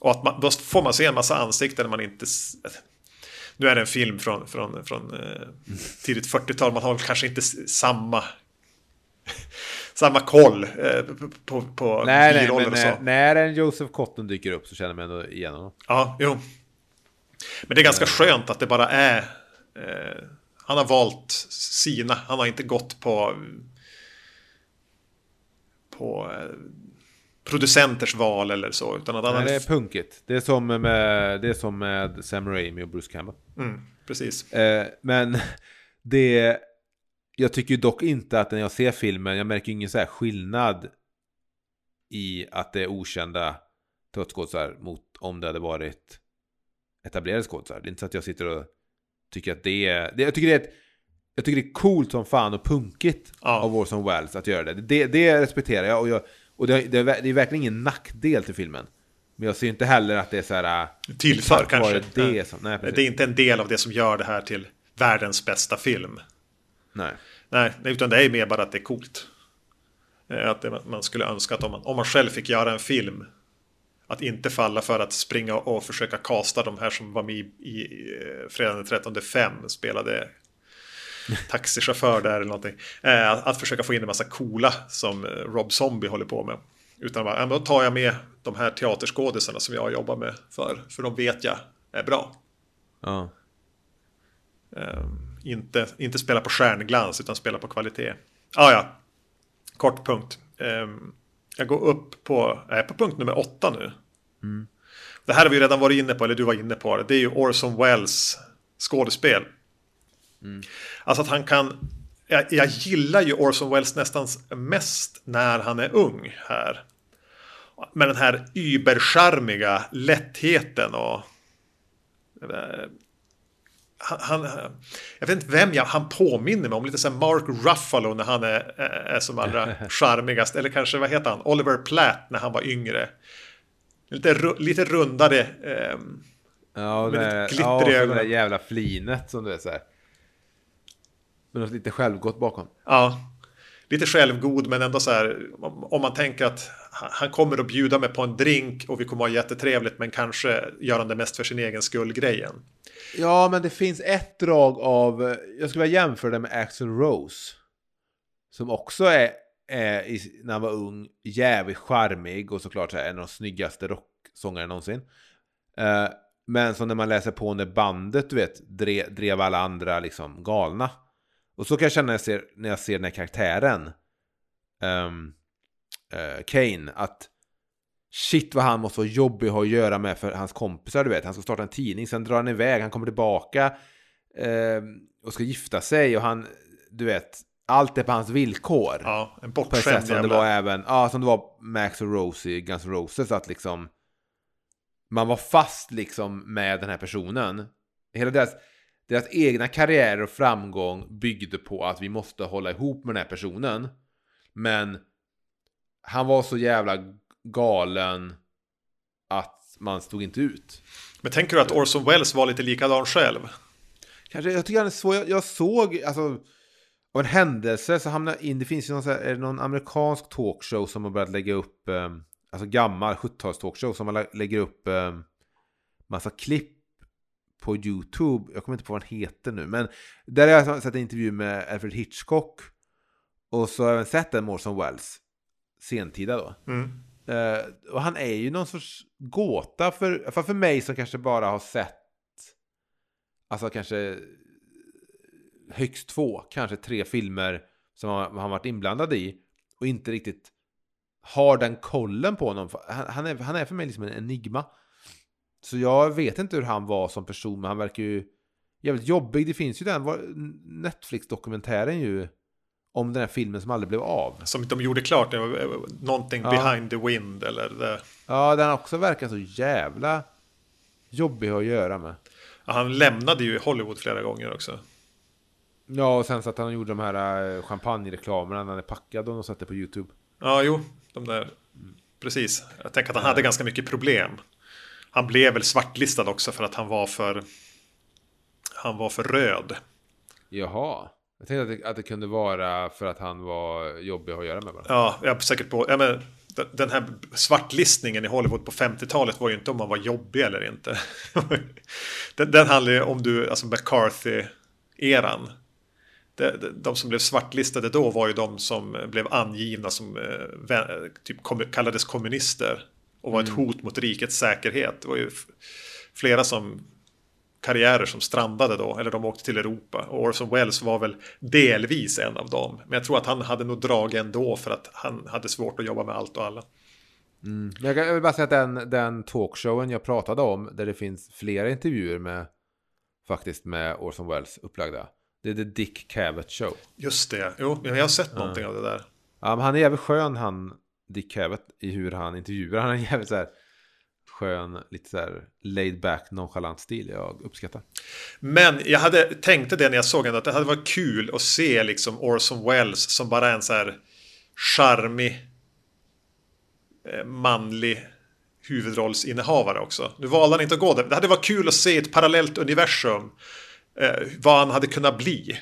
Och att man, då får man se en massa ansikten man inte... Nu är det en film från, från, från eh, tidigt 40-tal. Man har kanske inte samma... (laughs) samma koll eh, på, på Nej, nej, men och så. när, när en Joseph Cotton dyker upp så känner man ändå igen honom. Ja, jo. Men det är ganska skönt att det bara är... Eh, han har valt sina. Han har inte gått på... På eh, producenters val eller så. Utan att Nej, det är punkigt. Det är som med, det är som med Sam Raimi och Bruce Campbell. mm, precis. Eh, men (laughs) det... Jag tycker dock inte att när jag ser filmen, jag märker ingen så här skillnad i att det är okända teaterskådisar mot om det hade varit etablerade skådisar. Det är inte så att jag sitter och tycker att det är... Det, jag tycker det är ett... Jag tycker det är coolt som fan och punkigt Ja. av Orson Welles att göra det. Det, det respekterar jag och, jag, och det, det, det är verkligen ingen nackdel till filmen. Men jag ser inte heller att det är så här... äh, Tillför kanske. Det, Ja. som, nej. Det är inte en del av det som gör det här till världens bästa film. nej. Nej, utan det är mer bara att det är coolt. Eh, Att det, man skulle önska att om man, om man själv fick göra en film. Att inte falla för att springa och försöka kasta de här som var med i, i eh, Fredagen den 13 5 spelade taxichaufför där eller någonting. Eh, Att, att försöka få in en massa coola som eh, Rob Zombie håller på med. Utan bara, då tar jag med de här teaterskådisarna som jag jobbar med för. För de vet jag är bra. Ja. Eh, inte, inte spela på stjärnglans utan spela på kvalitet. Ah, ja, kort punkt. Eh, jag går upp på, jag är på punkt nummer åtta nu. Det här har vi redan varit inne på, eller du var inne på det. Det är ju Orson Welles skådespel. Alltså att han kan... Jag, jag gillar ju Orson Welles nästan mest när han är ung här. Med den här übercharmiga lättheten och... eh, han, han, jag vet inte vem jag, han påminner mig om, lite som Mark Ruffalo när han är, är som allra (laughs) charmigast. Eller kanske, vad heter han, Oliver Platt när han var yngre. Lite, lite rundare. ehm, Ja, Med det, lite glitter ja, så det där jävla flinet som du är så här. Men något lite självgott bakom. Ja, lite självgod men ändå så här om, man tänker att han kommer att bjuda mig på en drink och vi kommer att ha jättetrevligt men kanske gör han det mest för sin egen skull grejen. Ja, men det finns ett drag av... Jag skulle vilja jämföra det med Axl Rose. Som också är, är i, när han var ung, jävligt charmig och såklart så här, en av de snyggaste rocksångare någonsin. Eh, men som när man läser på när bandet, du vet, drev, drev alla andra liksom galna. Och så kan jag känna när jag ser, när jag ser den här karaktären. ehm, eh, Kane, att shit vad han måste vara jobbig att ha att göra med för hans kompisar, du vet. Han ska starta en tidning, sen drar han iväg, han kommer tillbaka eh, och ska gifta sig och han, du vet, allt är på hans villkor. Ja, en bortskämd som det jävla... var även, ja, som det var Max och Rose i Guns N' Roses, att liksom man var fast liksom med den här personen. Hela deras, deras egna karriär och framgång byggde på att vi måste hålla ihop med den här personen. Men han var så jävla galen att man stod inte ut. Men tänker du att Orson Welles var lite likadan själv? Kanske, jag tycker han är så, jag, jag såg, alltså, av en händelse så hamnade in, det finns ju någon, här, är det någon amerikansk talkshow som har börjat lägga upp, eh, alltså gammal 70-tals talkshow som man lä- lägger upp eh, massa klipp på YouTube, jag kommer inte på vad den heter nu, men där har jag sett en intervju med Alfred Hitchcock och så har jag även sett en Orson Welles, sentida då. Mm. Eh, och han är ju någon sorts gåta för, för, för mig som kanske bara har sett Alltså kanske högst två, kanske tre filmer som han han varit inblandad i och inte riktigt har den kollen på honom. Han, han, är, han är för mig liksom en enigma. Så jag vet inte hur han var som person, men han verkar ju jävligt jobbig. Det finns ju den Netflix-dokumentären ju om den här filmen som aldrig blev av. Som de gjorde klart, eh, någonting Ja. behind the wind eller det. Ja, den också verkar så jävla jobbig att göra med. Ja, han lämnade ju Hollywood flera gånger också. Ja, och sen så att han gjorde de här eh, champagnereklamerna när han är packad och de satte på YouTube. Ja, jo, de där. Precis. Jag tänker att han hade ganska mycket problem. Han blev väl svartlistad också för att han var för... Han var för röd. Jaha. Jag tänkte att det, att det kunde vara för att han var jobbig att göra med bara. Ja, jag är säkert på... Ja, men, den- här svartlistningen i Hollywood på 50-talet var ju inte om man var jobbig eller inte. (laughs) den, den handlar ju om du, alltså McCarthy-eran. De, de, de som blev svartlistade då var ju de som blev angivna som eh, typ kom, kallades kommunister. Och var ett hot mot rikets säkerhet. Det var ju flera som karriärer som strandade då, eller de åkte till Europa. Och Orson Welles var väl delvis en av dem. Men jag tror att han hade nog drag ändå för att han hade svårt att jobba med allt och alla. Men jag, vill bara säga att den, den talkshowen jag pratade om, där det finns flera intervjuer med faktiskt med Orson Welles upplagda. Det är The Dick Cavett Show. Just det, jo, jag har sett någonting av det där. Ja, men han är jävligt skön han, Dick Cavett, i hur han intervjuar. Han är jävligt så här skön, lite så här laid back, nonchalant stil jag uppskattar. Men jag hade tänkte det när jag såg den att det hade varit kul att se liksom Orson Welles som bara en så här charmig eh, manlig huvudrollsinnehavare också. Nu valde han inte att gå där. Det hade varit kul att se ett parallellt universum. Eh, vad han hade kunnat bli.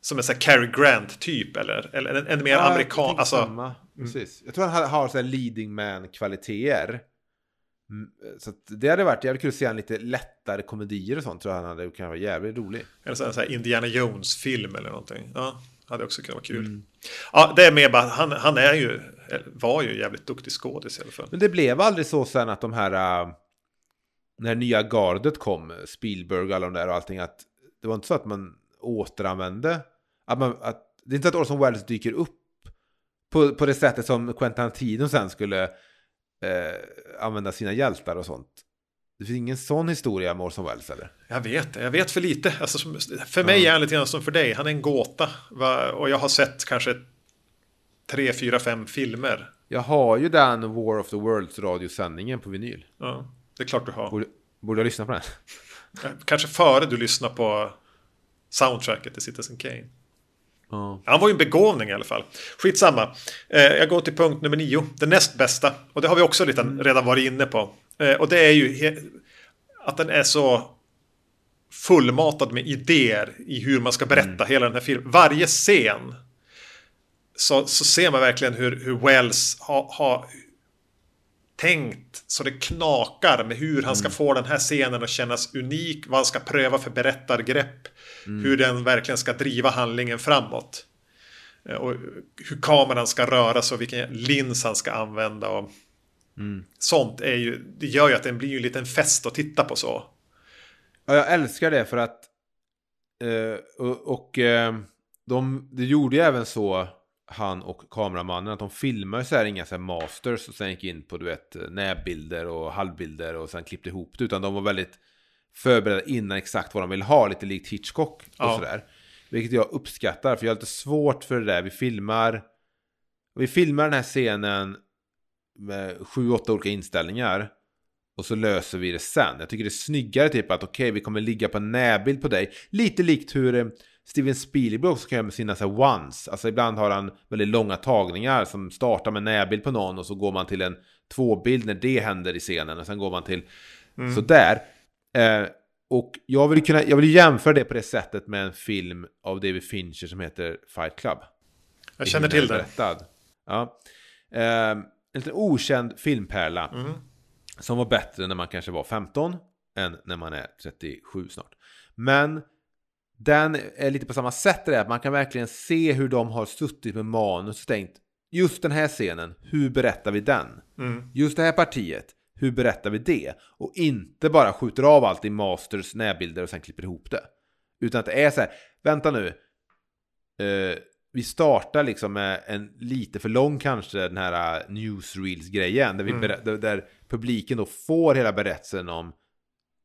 Som en sån här Cary Grant typ eller, eller en, en mer Ja, amerikan. Alltså, samma. Precis. Jag tror han har, så här leading man kvaliteter. Mm, Så det hade varit jävligt kul att se han lite lättare komedier och sånt. Tror jag han hade kunnat vara jävligt rolig. eller så här Indiana Jones-film eller någonting. Ja, hade också kunnat vara kul. Mm. Ja, det är mer bara, han, han är ju, eller var ju jävligt duktig skådis i alla fall. Men det blev aldrig så sen att de här... äh, när nya gardet kom, Spielberg och alla de där och allting, att det var inte så att man återanvände... Att man, att, det är inte så att Orson Welles dyker upp på, på det sättet som Quentin Tarantino sen skulle eh, använda sina hjältar och sånt. Det finns ingen sån historia med Orson Welles eller? Jag vet jag vet för lite. Alltså, som, för mig är han lite grann som för dig, han är en gåta. Va? Och jag har sett kanske tre, fyra, fem filmer. Jag har ju den War of the Worlds radiosändningen på vinyl. Ja, det är klart du har. Borde, borde jag lyssna på den? Kanske före du lyssnar på soundtracket till Citizen Kane. Ja. Han var ju en begåvning i alla fall. Skitsamma. Eh, jag går till punkt nummer nio. Det näst bästa. Och det har vi också lite redan varit inne på. Eh, och det är ju att den är så fullmatad med idéer i hur man ska berätta hela den här filmen. Varje scen så, så ser man verkligen hur, hur Wells har, har tänkt så det knakar med hur han ska få den här scenen att kännas unik, vad han ska pröva för berättargrepp, hur den verkligen ska driva handlingen framåt. Eh, Och hur kameran ska röra sig och vilken lins han ska använda. Och Sånt är ju, det gör ju att den blir ju en liten fest att titta på så. Ja, jag älskar det för att... Eh, och och eh, de, det gjorde ju även så, han och kameramannen, att de filmade så här inga så här masters och sen gick in på du vet närbilder och halvbilder och sen klippte ihop det. Utan de var väldigt förberedda innan exakt vad de ville ha, lite likt Hitchcock och Ja. sådär. Vilket jag uppskattar, för jag har lite svårt för det där. Vi filmar... Vi filmar den här scenen med sju, åtta olika inställningar. Och så löser vi det sen. Jag tycker det är snyggare typ att okej, vi kommer ligga på en närbild på dig. Lite likt hur eh, Steven Spielberg också kan göra med sina så ones. Alltså ibland har han väldigt långa tagningar som startar med närbild på någon och så går man till en tvåbild när det händer i scenen och sen går man till sådär. Eh, och jag vill, kunna, jag vill jämföra det på det sättet med en film av David Fincher som heter Fight Club. Jag känner till det. Berättad. Ja. Eh, en liten okänd filmpärla. Mm. Som var bättre när man kanske var 15 än när man är 37 snart. Men den är lite på samma sätt det att man kan verkligen se hur de har suttit med manus och tänkt just den här scenen, hur berättar vi den? Mm. Just det här partiet, hur berättar vi det? Och inte bara skjuter av allt i masters närbilder och sen klipper ihop det. Utan att det är så här, vänta nu. Eh, vi startar liksom med en lite för lång kanske den här uh, newsreels-grejen. Där, vi Mm. där, där publiken då får hela berättelsen om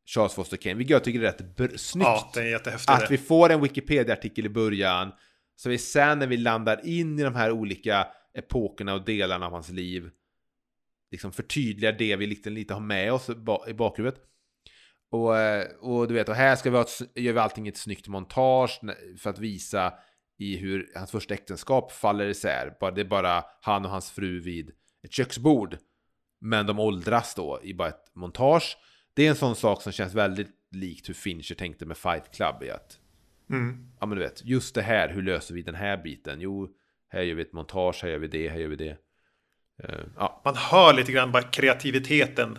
Charles Foster Kane. Vilket jag tycker är rätt snyggt. Ja, det är jättehäftigt. Att vi får en Wikipedia-artikel i början. Så vi sen när vi landar in i de här olika epokerna och delarna av hans liv. Liksom förtydligar det vi lite, lite har med oss i bakhuvudet. Och, eh, och du vet, och här ska vi ha ett, gör vi allting i ett snyggt montage för att visa i hur hans första äktenskap faller isär. Det är bara han och hans fru vid ett köksbord. Men de åldras då i bara ett montage. Det är en sån sak som känns väldigt likt hur Fincher tänkte med Fight Club. I att, Mm. ja men du vet, just det här, hur löser vi den här biten? Jo, här gör vi ett montage, här gör vi det, här gör vi det. Eh, ja, Man hör lite grann bara kreativiteten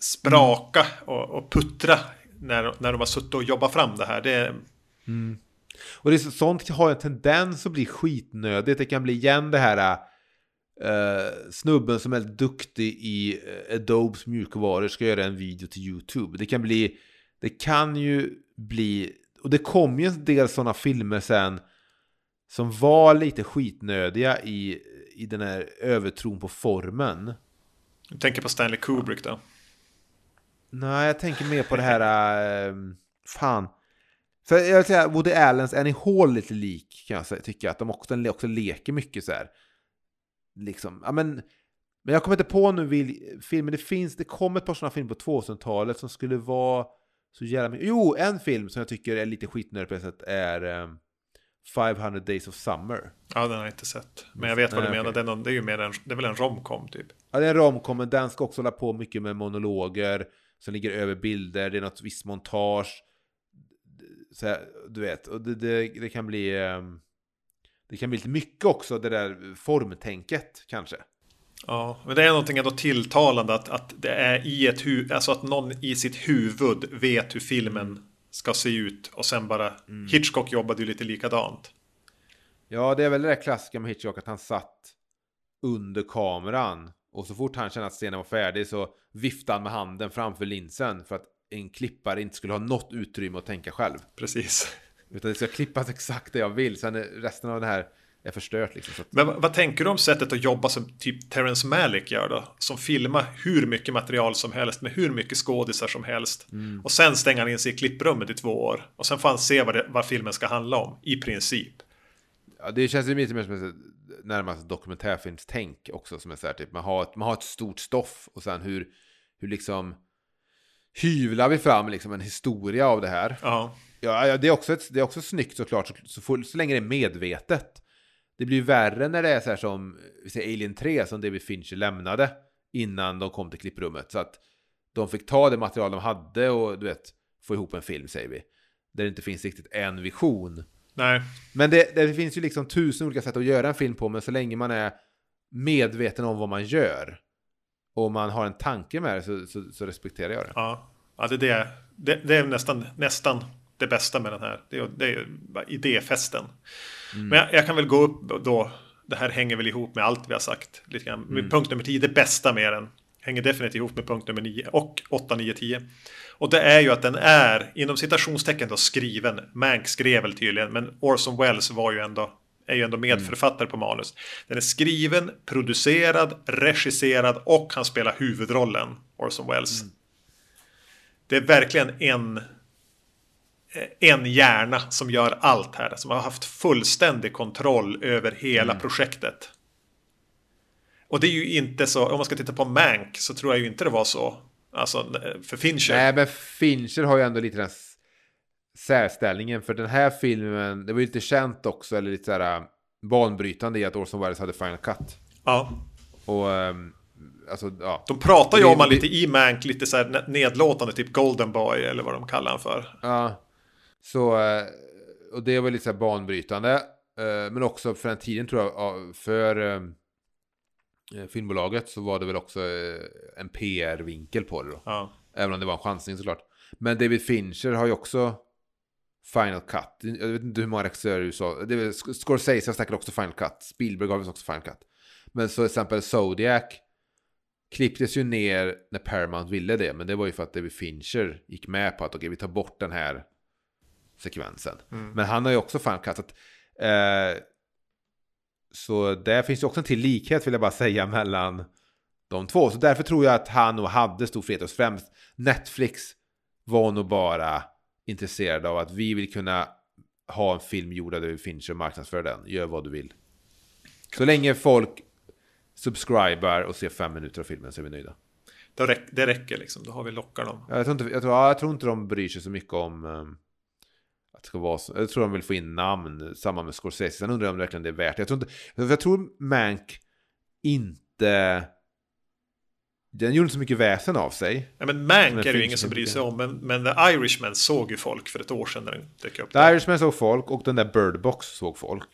spraka och, och puttra när, när de har suttit och jobbat fram det här. Det är, Och det är så, sånt har en tendens att bli skitnödigt. Det kan bli igen det här eh, snubben som är duktig i uh, Adobes mjukvaror ska göra en video till YouTube. Det kan bli, det kan ju bli, och det kom ju en del sådana filmer sen som var lite skitnödiga i, i den här övertron på formen. jag tänker på Stanley Kubrick då. Nej, jag tänker mer på det här... eh, fan. För jag vill säga, Woody Allens Annie Hall lite lik kan jag säga, tycka. Att de också, också leker mycket så här. Liksom, ja men... Men jag kommer inte på nu vil, filmer, det finns, det kom ett par sådana filmer på 2000-talet som skulle vara så jävla mycket. Jo, en film som jag tycker är lite skitnödig på ett sätt är um, 500 Days of Summer. Ja, den har jag inte sett. Men jag vet vad Nej, du menar. är, någon, det är ju mer en, det är väl en romcom typ. Ja, det är en romcom, men den ska också hålla på mycket med monologer som ligger över bilder, det är något visst montage. Så här, du vet, och det, det, det kan bli... ehm, Det kan bli lite mycket också, det där formtänket kanske. Ja, men det är någonting ändå tilltalande att, att det är i ett huvud, alltså att någon i sitt huvud vet hur filmen ska se ut och sen bara Hitchcock jobbade ju lite likadant. Ja, det är väl det där klassiska med Hitchcock att han satt under kameran och så fort han kände att scenen var färdig så viftade han med handen framför linsen för att en klippare inte skulle ha något utrymme att tänka själv. Precis. Utan det ska klippas exakt det jag vill, sen resten av det här är förstört liksom. Så att, Men vad, tänker du om sättet att jobba som typ Terrence Malick gör då? Som filmar hur mycket material som helst med hur mycket skådisar som helst. Och sen stänger han in sig i klipprummet i två år. Och sen får han se vad, det, vad filmen ska handla om, i princip. ja, det känns ju lite mer som ett närmast dokumentärfilmstänk också som är så här, typ man har, ett, man har ett stort stoff och sen hur, hur liksom hyvlar vi fram liksom en historia av det här. Ja, Ja, ja det, är också ett, det är också snyggt såklart, så, så, får, så länge det är medvetet. Det blir ju värre när det är så här som vi säger Alien 3 som David Fincher lämnade innan de kom till klipprummet. Så att de fick ta det material de hade och du vet, få ihop en film säger vi. Där det inte finns riktigt en vision. nej. Men det, det finns ju liksom tusen olika sätt att göra en film på, men så länge man är medveten om vad man gör och man har en tanke med det så, så, så respekterar jag det. Ja, ja det, är det, det, det är nästan, nästan det bästa med den här. Det är, det är idéfesten. Men jag, jag kan väl gå upp då. Det här hänger väl ihop med allt vi har sagt. Lite grann. Med Punkt nummer 10, det bästa med den. Hänger definitivt ihop med punkt nummer 9 och 8, 9, 10. Och det är ju att den är, inom citationstecken då, skriven. Mank skrev väl tydligen, men Orson Welles var ju ändå, är ju ändå medförfattare på manus. Den är skriven, producerad, regisserad och han spelar huvudrollen, Orson Welles. Det är verkligen en en hjärna som gör allt här. Som har haft fullständig kontroll över hela projektet. Och det är ju inte så, om man ska titta på Mank så tror jag ju inte det var så. Alltså för Fincher. Nej, men Fincher har ju ändå lite den särställningen. För den här filmen, det var ju lite känt också, eller lite såhär äh, banbrytande i att Orson Welles hade Final Cut. Ja. Och, ähm, alltså, ja. De pratar ju om han lite i Mank, lite så här nedlåtande, typ Golden Boy eller vad de kallar han för. ja. Så, äh, och det var lite såhär banbrytande. Äh, men också för den tiden tror jag, ja, för eh, filmbolaget så var det väl också en PR-vinkel på det då. Ja. Även om det var en chansning såklart. Men David Fincher har ju också Final Cut. Jag vet inte hur många regissörer i USA. Det är Scorsese har säkert också Final Cut. Spielberg har väl också Final Cut. Men så till exempel Zodiac klipptes ju ner när Paramount ville det. Men det var ju för att David Fincher gick med på att okej, vi tar bort den här sekvensen. Men han har ju också att, eh, så där finns ju också en till likhet vill jag bara säga mellan de två. Så därför tror jag att han nog hade stor frihet hos främst Netflix var nog bara intresserad av att vi vill kunna ha en film gjord av David Fincher och marknadsföra den. Gör vad du vill. Så länge folk subscribar och ser fem minuter av filmen så är vi nöjda. Det, räck, det räcker liksom, då har vi lockat dem. Jag tror inte, jag tror, ja, jag tror inte de bryr sig så mycket om um, att det ska vara så. Jag tror de vill få in namn, samma med Scorsese. Sen undrar jag om verkligen det är värt det. Jag tror, inte, jag tror Mank inte... Den gjorde inte så mycket väsen av sig. Ja, men Men Mank är det ju ingen som bryr sig om. Men, men The Irishman såg ju folk för ett år sedan när den dök upp. The Irishman såg folk och den där Bird Box såg folk.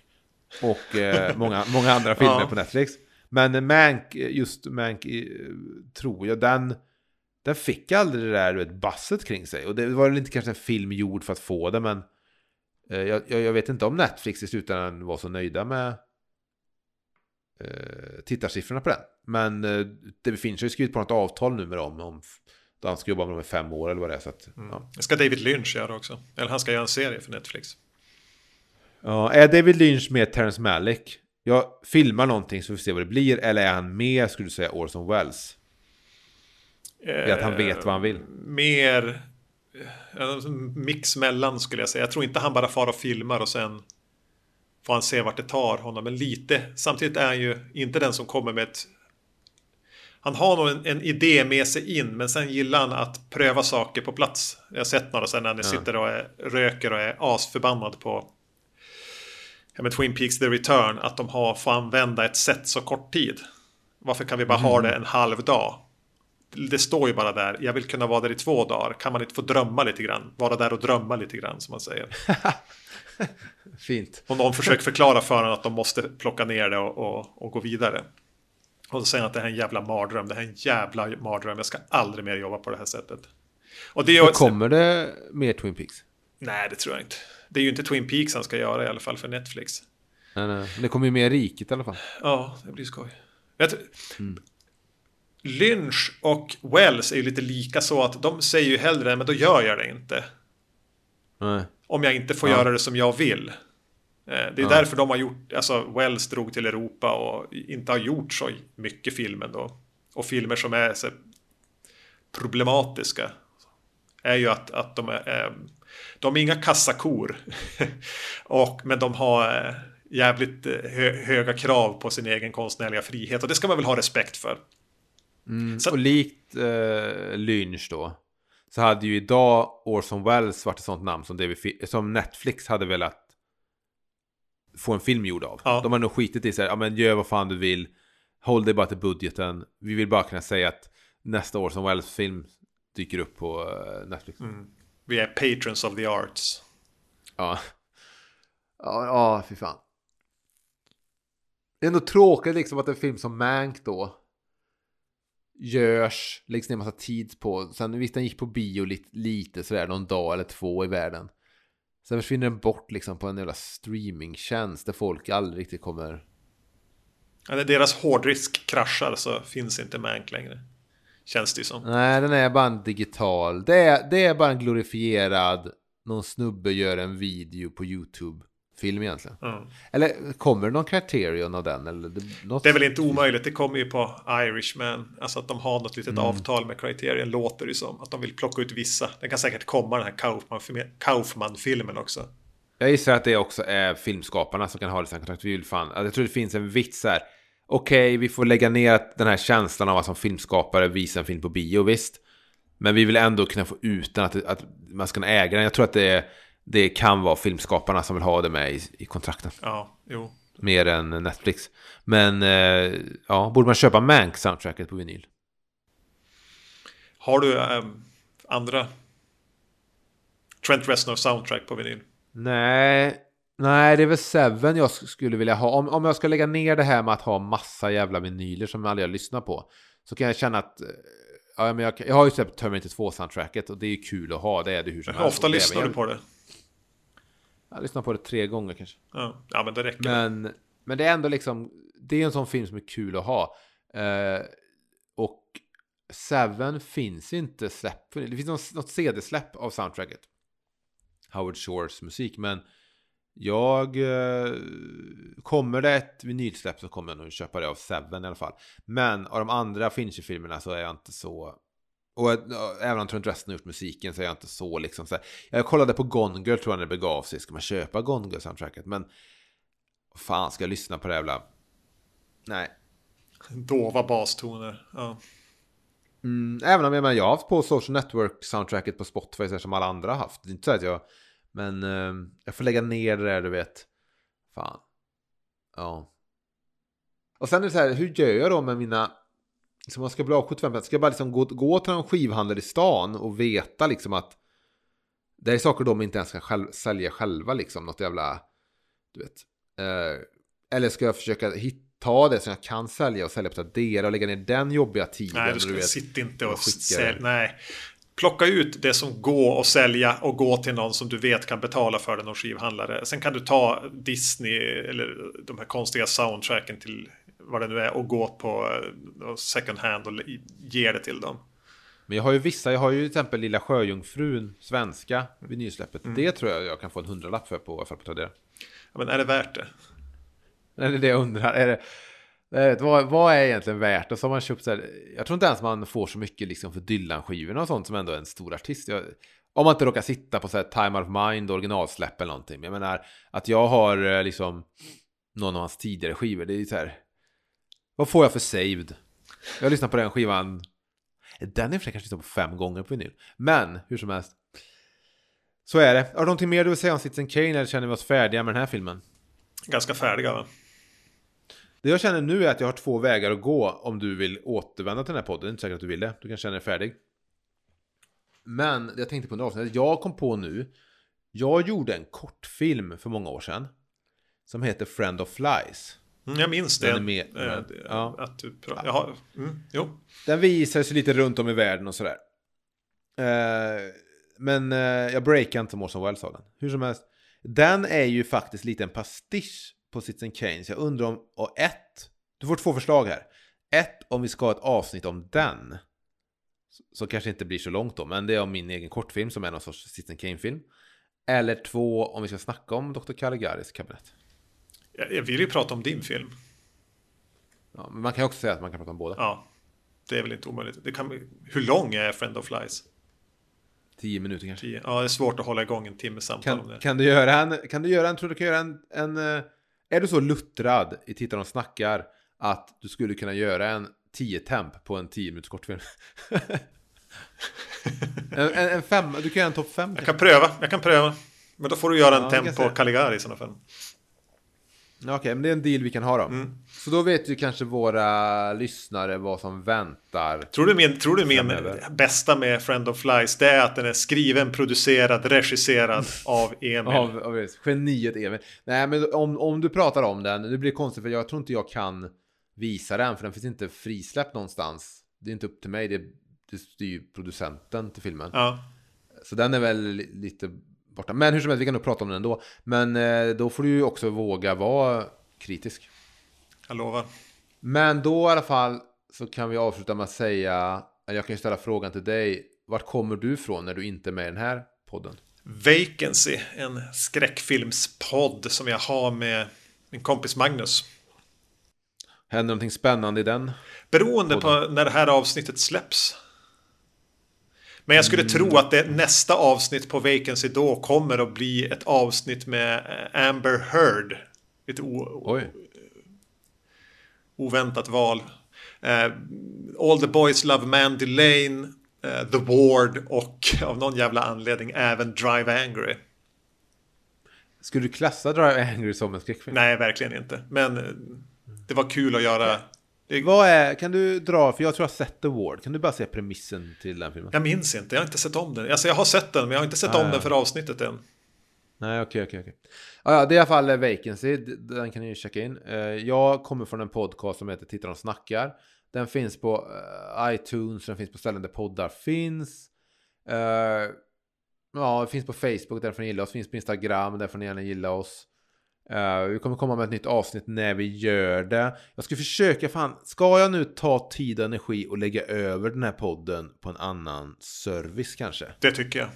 Och eh, (laughs) många, många andra filmer Ja. på Netflix. Men Mank, just Mank, eh, tror jag, den, den fick aldrig det där du vet, basset kring sig. Och det var väl inte kanske en film gjord för att få det, men jag, jag, jag vet inte om Netflix i slutändan var så nöjda med eh, tittarsiffrorna på den. Men eh, David Fincher har ju skrivit på något avtal nu med dem om då han ska jobba med dem i fem år eller vad det är. Så att, ja. Det ska David Lynch göra också. Eller han ska göra en serie för Netflix. Ja, är David Lynch med Terrence Malick? Jag filmar någonting så vi får se vad det blir. Eller är han med, skulle du säga, Orson Welles? I att han vet vad han vill. Eh, Mer eh, en mix mellan skulle jag säga. Jag tror inte han bara far och filmar och sen får han se vart det tar honom. Men lite, samtidigt är han ju inte den som kommer med ett Han har nog en, en, idé med sig in, men sen gillar han att pröva saker på plats. Jag har sett några sen när han ja. sitter och är, röker och är asförbannad på ja, med Twin Peaks The Return. Att de har, får använda ett set så kort tid. Varför kan vi bara mm. ha det en halv dag? Det står ju bara där, jag vill kunna vara där i två dagar. Kan man inte få drömma lite grann? Vara där och drömma lite grann som man säger. (laughs) Fint. Och någon försöker förklara för honom att de måste plocka ner det och, och, och gå vidare. Och så säger han att det här är en jävla mardröm. Det här är en jävla mardröm. Jag ska aldrig mer jobba på det här sättet. Och det är. Kommer det mer Twin Peaks? Nej, det tror jag inte. Det är ju inte Twin Peaks han ska göra i alla fall för Netflix. Nej, nej. Det kommer ju mer riket i alla fall. Ja, det blir skoj. Vet, mm. Lynch och Wells är ju lite lika så att de säger ju hellre men då gör jag det inte. Nej. Om jag inte får ja. göra det som jag vill. Eh, det är ja. därför de har gjort, alltså Wells drog till Europa och inte har gjort så mycket filmer då. Och filmer som är så problematiska. Är ju att, att de är, de är inga kassakor. (laughs) och, men de har eh, jävligt eh, hö, höga krav på sin egen konstnärliga frihet. Och det ska man väl ha respekt för. Mm, så, och likt eh, Lynch då. Så hade ju idag Orson Welles varit ett sånt namn som, David, som Netflix hade velat få en film gjord av. Ja. De har nog skitit i sig, ja men gör vad fan du vill. Håll dig bara till budgeten. Vi vill bara kunna säga att nästa år som Wells film dyker upp på uh, Netflix. Mm. Vi är patrons of the arts. Ja. Ja, ja fy fan. Det är ändå tråkigt liksom att en film som Mank då görs, läggs ner massa tid på. Sen visst den gick på bio lite, lite sådär någon dag eller två i världen. Sen försvinner den bort liksom på en jävla streamingtjänst där folk aldrig riktigt kommer... Ja, när deras hårddisk kraschar så finns inte Mank längre. Känns det ju som. Nej, den är bara en digital. Det är, det är bara en glorifierad... Någon snubbe gör en video på YouTube film egentligen. Mm. Eller kommer det någon Criterion av den? Eller något... Det är väl inte omöjligt. Det kommer ju på Irishman. Alltså att de har något litet mm. avtal med Criterion låter det som. Att de vill plocka ut vissa. Det kan säkert komma den här Kaufman-filmen också. Jag gissar att det också är filmskaparna som kan ha det sen kontrakt. Vi vill fan, jag tror det finns en vits här. Okej, okay, vi får lägga ner den här känslan av att som filmskapare visa en film på bio, visst. Men vi vill ändå kunna få ut den, att, att man ska kunna äga den. Jag tror att det är det kan vara filmskaparna som vill ha det med i, i kontrakten. Ja, jo. Mer än Netflix. Men eh, ja, borde man köpa Mank-soundtracket på vinyl? Har du eh, andra Trent Reznor soundtrack på vinyl? Nej, nej, det är väl Seven jag skulle vilja ha. Om, om jag ska lägga ner det här med att ha massa jävla vinyler som jag aldrig har lyssnat på. Så kan jag känna att eh, Ja, men jag, jag har ju släppt Terminator 2-soundtracket och det är kul att ha. Det är det hur som helst. Ofta lyssnar du på det? Jag har lyssnat på det tre gånger kanske. Ja, ja men det räcker. Men, men det är ändå liksom, det är en sån film som är kul att ha. Eh, och Seven finns inte släppt. Det finns något, något CD-släpp av soundtracket. Howard Shores musik. Men jag... Eh, kommer det ett vinylsläpp så kommer jag nog köpa det av Seven i alla fall. Men av de andra Fincher-filmerna så är jag inte så och även om Trent Reznor gjort musiken så är jag inte så liksom så här. Jag kollade på Gone Girl tror jag när det begav sig. Ska man köpa Gone Girl soundtracket? Men fan ska jag lyssna på det jävla... Nej. Dova bastoner. Ja. Mm, även om jag, men, jag har haft på Social Network soundtracket på Spotify så som alla andra har haft. Det är inte så att jag... Men eh, jag får lägga ner det där du vet. Fan. Ja. Och sen är det så här, hur gör jag då med mina liksom man ska bli av 75 Ska jag bara liksom gå, gå till en skivhandlare i stan och veta liksom att det är saker de inte ens kan själv, sälja själva liksom. Något jävla, du vet. Eh, eller ska jag försöka hitta det som jag kan sälja och sälja på Tradera och lägga ner den jobbiga tiden. Nej, du ska, vet, sitt inte och sälja. Nej. Plocka ut det som går att sälja och gå till någon som du vet kan betala för det, någon skivhandlare. Sen kan du ta Disney eller de här konstiga soundtracken till vad det nu är och gå på eh, second hand och ge det till dem. Men jag har ju vissa, jag har ju till exempel Lilla Sjöjungfrun, svenska vinylsläppet. Mm. Det tror jag jag kan få en hundralapp för på, för på Tradera. Ja, men är det värt det? Det är det jag undrar. Är det, är vad, vad, är egentligen värt? Och så har man köpt så här, jag tror inte ens man får så mycket liksom för Dylan-skivorna och sånt som ändå är en stor artist. Jag, om man inte råkar sitta på så här Time of Mind originalsläpp eller någonting. Jag menar att jag har eh, liksom någon av hans tidigare skivor. Det är ju så här vad får jag för saved? Jag har lyssnat på den skivan. Den är jag kanske lyssnat på fem gånger på vinyl. Men hur som helst. Så är det. Har du någonting mer du vill säga om Citizen Kane eller känner vi oss färdiga med den här filmen? Ganska färdiga va? Det jag känner nu är att jag har två vägar att gå om du vill återvända till den här podden. Det är inte säkert att du vill det. Du kan känna dig färdig. Men det jag tänkte på under avsnittet. Jag kom på nu. Jag gjorde en kortfilm för många år sedan. Som heter Friend of Flies. Mm, jag minns det. Den är med- Eh, ja. Att du pra- Jaha, mm, jo. Den visar sig lite runt om i världen och sådär. Eh, men eh, jag breakar inte Morrison Wells av den. Hur som helst. Den är ju faktiskt lite en pastisch på Citizen Kane. Så jag undrar om, och ett, du får två förslag här. Ett, om vi ska ha ett avsnitt om den. Som kanske inte blir så långt då, men det är om min egen kortfilm som är någon sorts Citizen Kane-film. Eller två, om vi ska snacka om Dr. Caligaris kabinett. Jag, vill ju prata om din film. Ja, men man kan också säga att man kan prata om båda. Ja. Det är väl inte omöjligt. Det kan, hur lång är Friend of Flies? Tio minuter kanske. Tio. Ja, det är svårt att hålla igång en timme samtal om Kan, det. kan du göra en, kan du göra en, tror du kan göra en, en eh, är du så luttrad i Tittar och snackar att du skulle kunna göra en 10 temp på en 10 minuters kortfilm? (laughs) en, en, en fem, du kan göra en topp 5 Jag kan pröva, jag kan pröva. Men då får du göra en Ja, jag säga. Caligari i sådana fall. Okej, men det är en deal vi kan ha då. Mm. Så då vet ju kanske våra lyssnare vad som väntar. Tror du min, tror du min bästa med Friend of Flies det är att den är skriven, producerad, regisserad av (laughs) Emil? Av, av geniet Emil. Nej, men om, om du pratar om den, det blir konstigt för jag tror inte jag kan visa den, för den finns inte frisläppt någonstans. Det är inte upp till mig, det, det styr producenten till filmen. Ja, Så den är väl li- lite borta. Men hur som helst, vi kan nog prata om den ändå. Men eh, då får du ju också våga vara kritisk. jag lovar. Men då i alla fall så kan vi avsluta med att säga, eller jag kan ju ställa frågan till dig, vart kommer du ifrån när du inte är med i den här podden? Vacancy, en skräckfilmspodd som jag har med min kompis Magnus. Händer någonting spännande i den? Beroende på när det här avsnittet släpps. Men jag skulle Mm. tro att det nästa avsnitt på Vacancy då kommer att bli ett avsnitt med eh, Amber Heard. Ett o- Oj. oväntat val. Eh, All the Boys Love Mandy Lane, eh, The Ward och (laughs) av någon jävla anledning även Drive Angry. Skulle du klassa Drive Angry som en skräckfilm? Nej, verkligen inte. Men det var kul att göra. Det, Vad är, kan du dra, för jag tror jag har sett The Ward. Kan du bara säga premissen till den filmen? jag minns inte, jag har inte sett om den. Alltså jag har sett den, men jag har inte sett Ah, om ja. den för avsnittet än. Nej, okej, okej, okej. Ja, ja, det är i alla fall eh, Vacancy. Den kan ni ju checka in. Eh, Jag kommer från en podcast som heter Tittar och snackar. Den finns på eh, iTunes, den finns på ställen där poddar finns. Ja, finns på Facebook, där får ni gilla oss. Finns på Instagram, där får ni gärna gilla oss. Eh, vi kommer komma med ett nytt avsnitt när vi gör det. Jag ska försöka, fan, ska jag nu ta tid och energi och lägga över den här podden på en annan service kanske? Det tycker jag.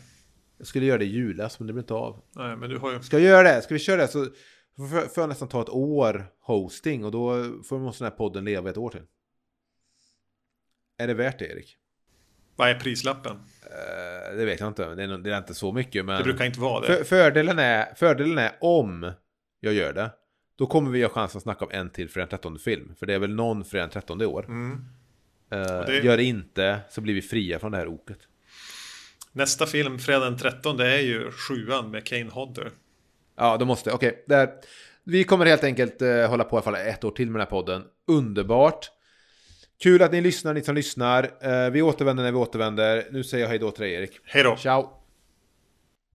Jag skulle göra det i julas, men det blir inte av. Nej, men du har ju... Ska jag göra det? Ska vi köra det? Så får jag nästan ta ett år hosting och då får måste den här podden leva ett år till. Är det värt det, Erik? Vad är prislappen? Eh, det vet jag inte. Det är, det är inte så mycket, men... Det brukar inte vara det. För, fördelen, är, fördelen är om jag gör det. Då kommer vi ha chans att snacka om en till för den 13 film. För det är väl någon för den 13 i år. Mm. Eh, det- Gör det inte så blir vi fria från det här oket. Nästa film, fredag den 13, det är ju sjuan med Kane Hodder. Ja, då måste Okej, där. Vi kommer helt enkelt eh, hålla på i alla fall ett år till med den här podden. Underbart. Kul att ni lyssnar, ni som lyssnar. Eh, vi återvänder när vi återvänder. Nu säger jag hej då till dig, Erik. Hej då! Ciao!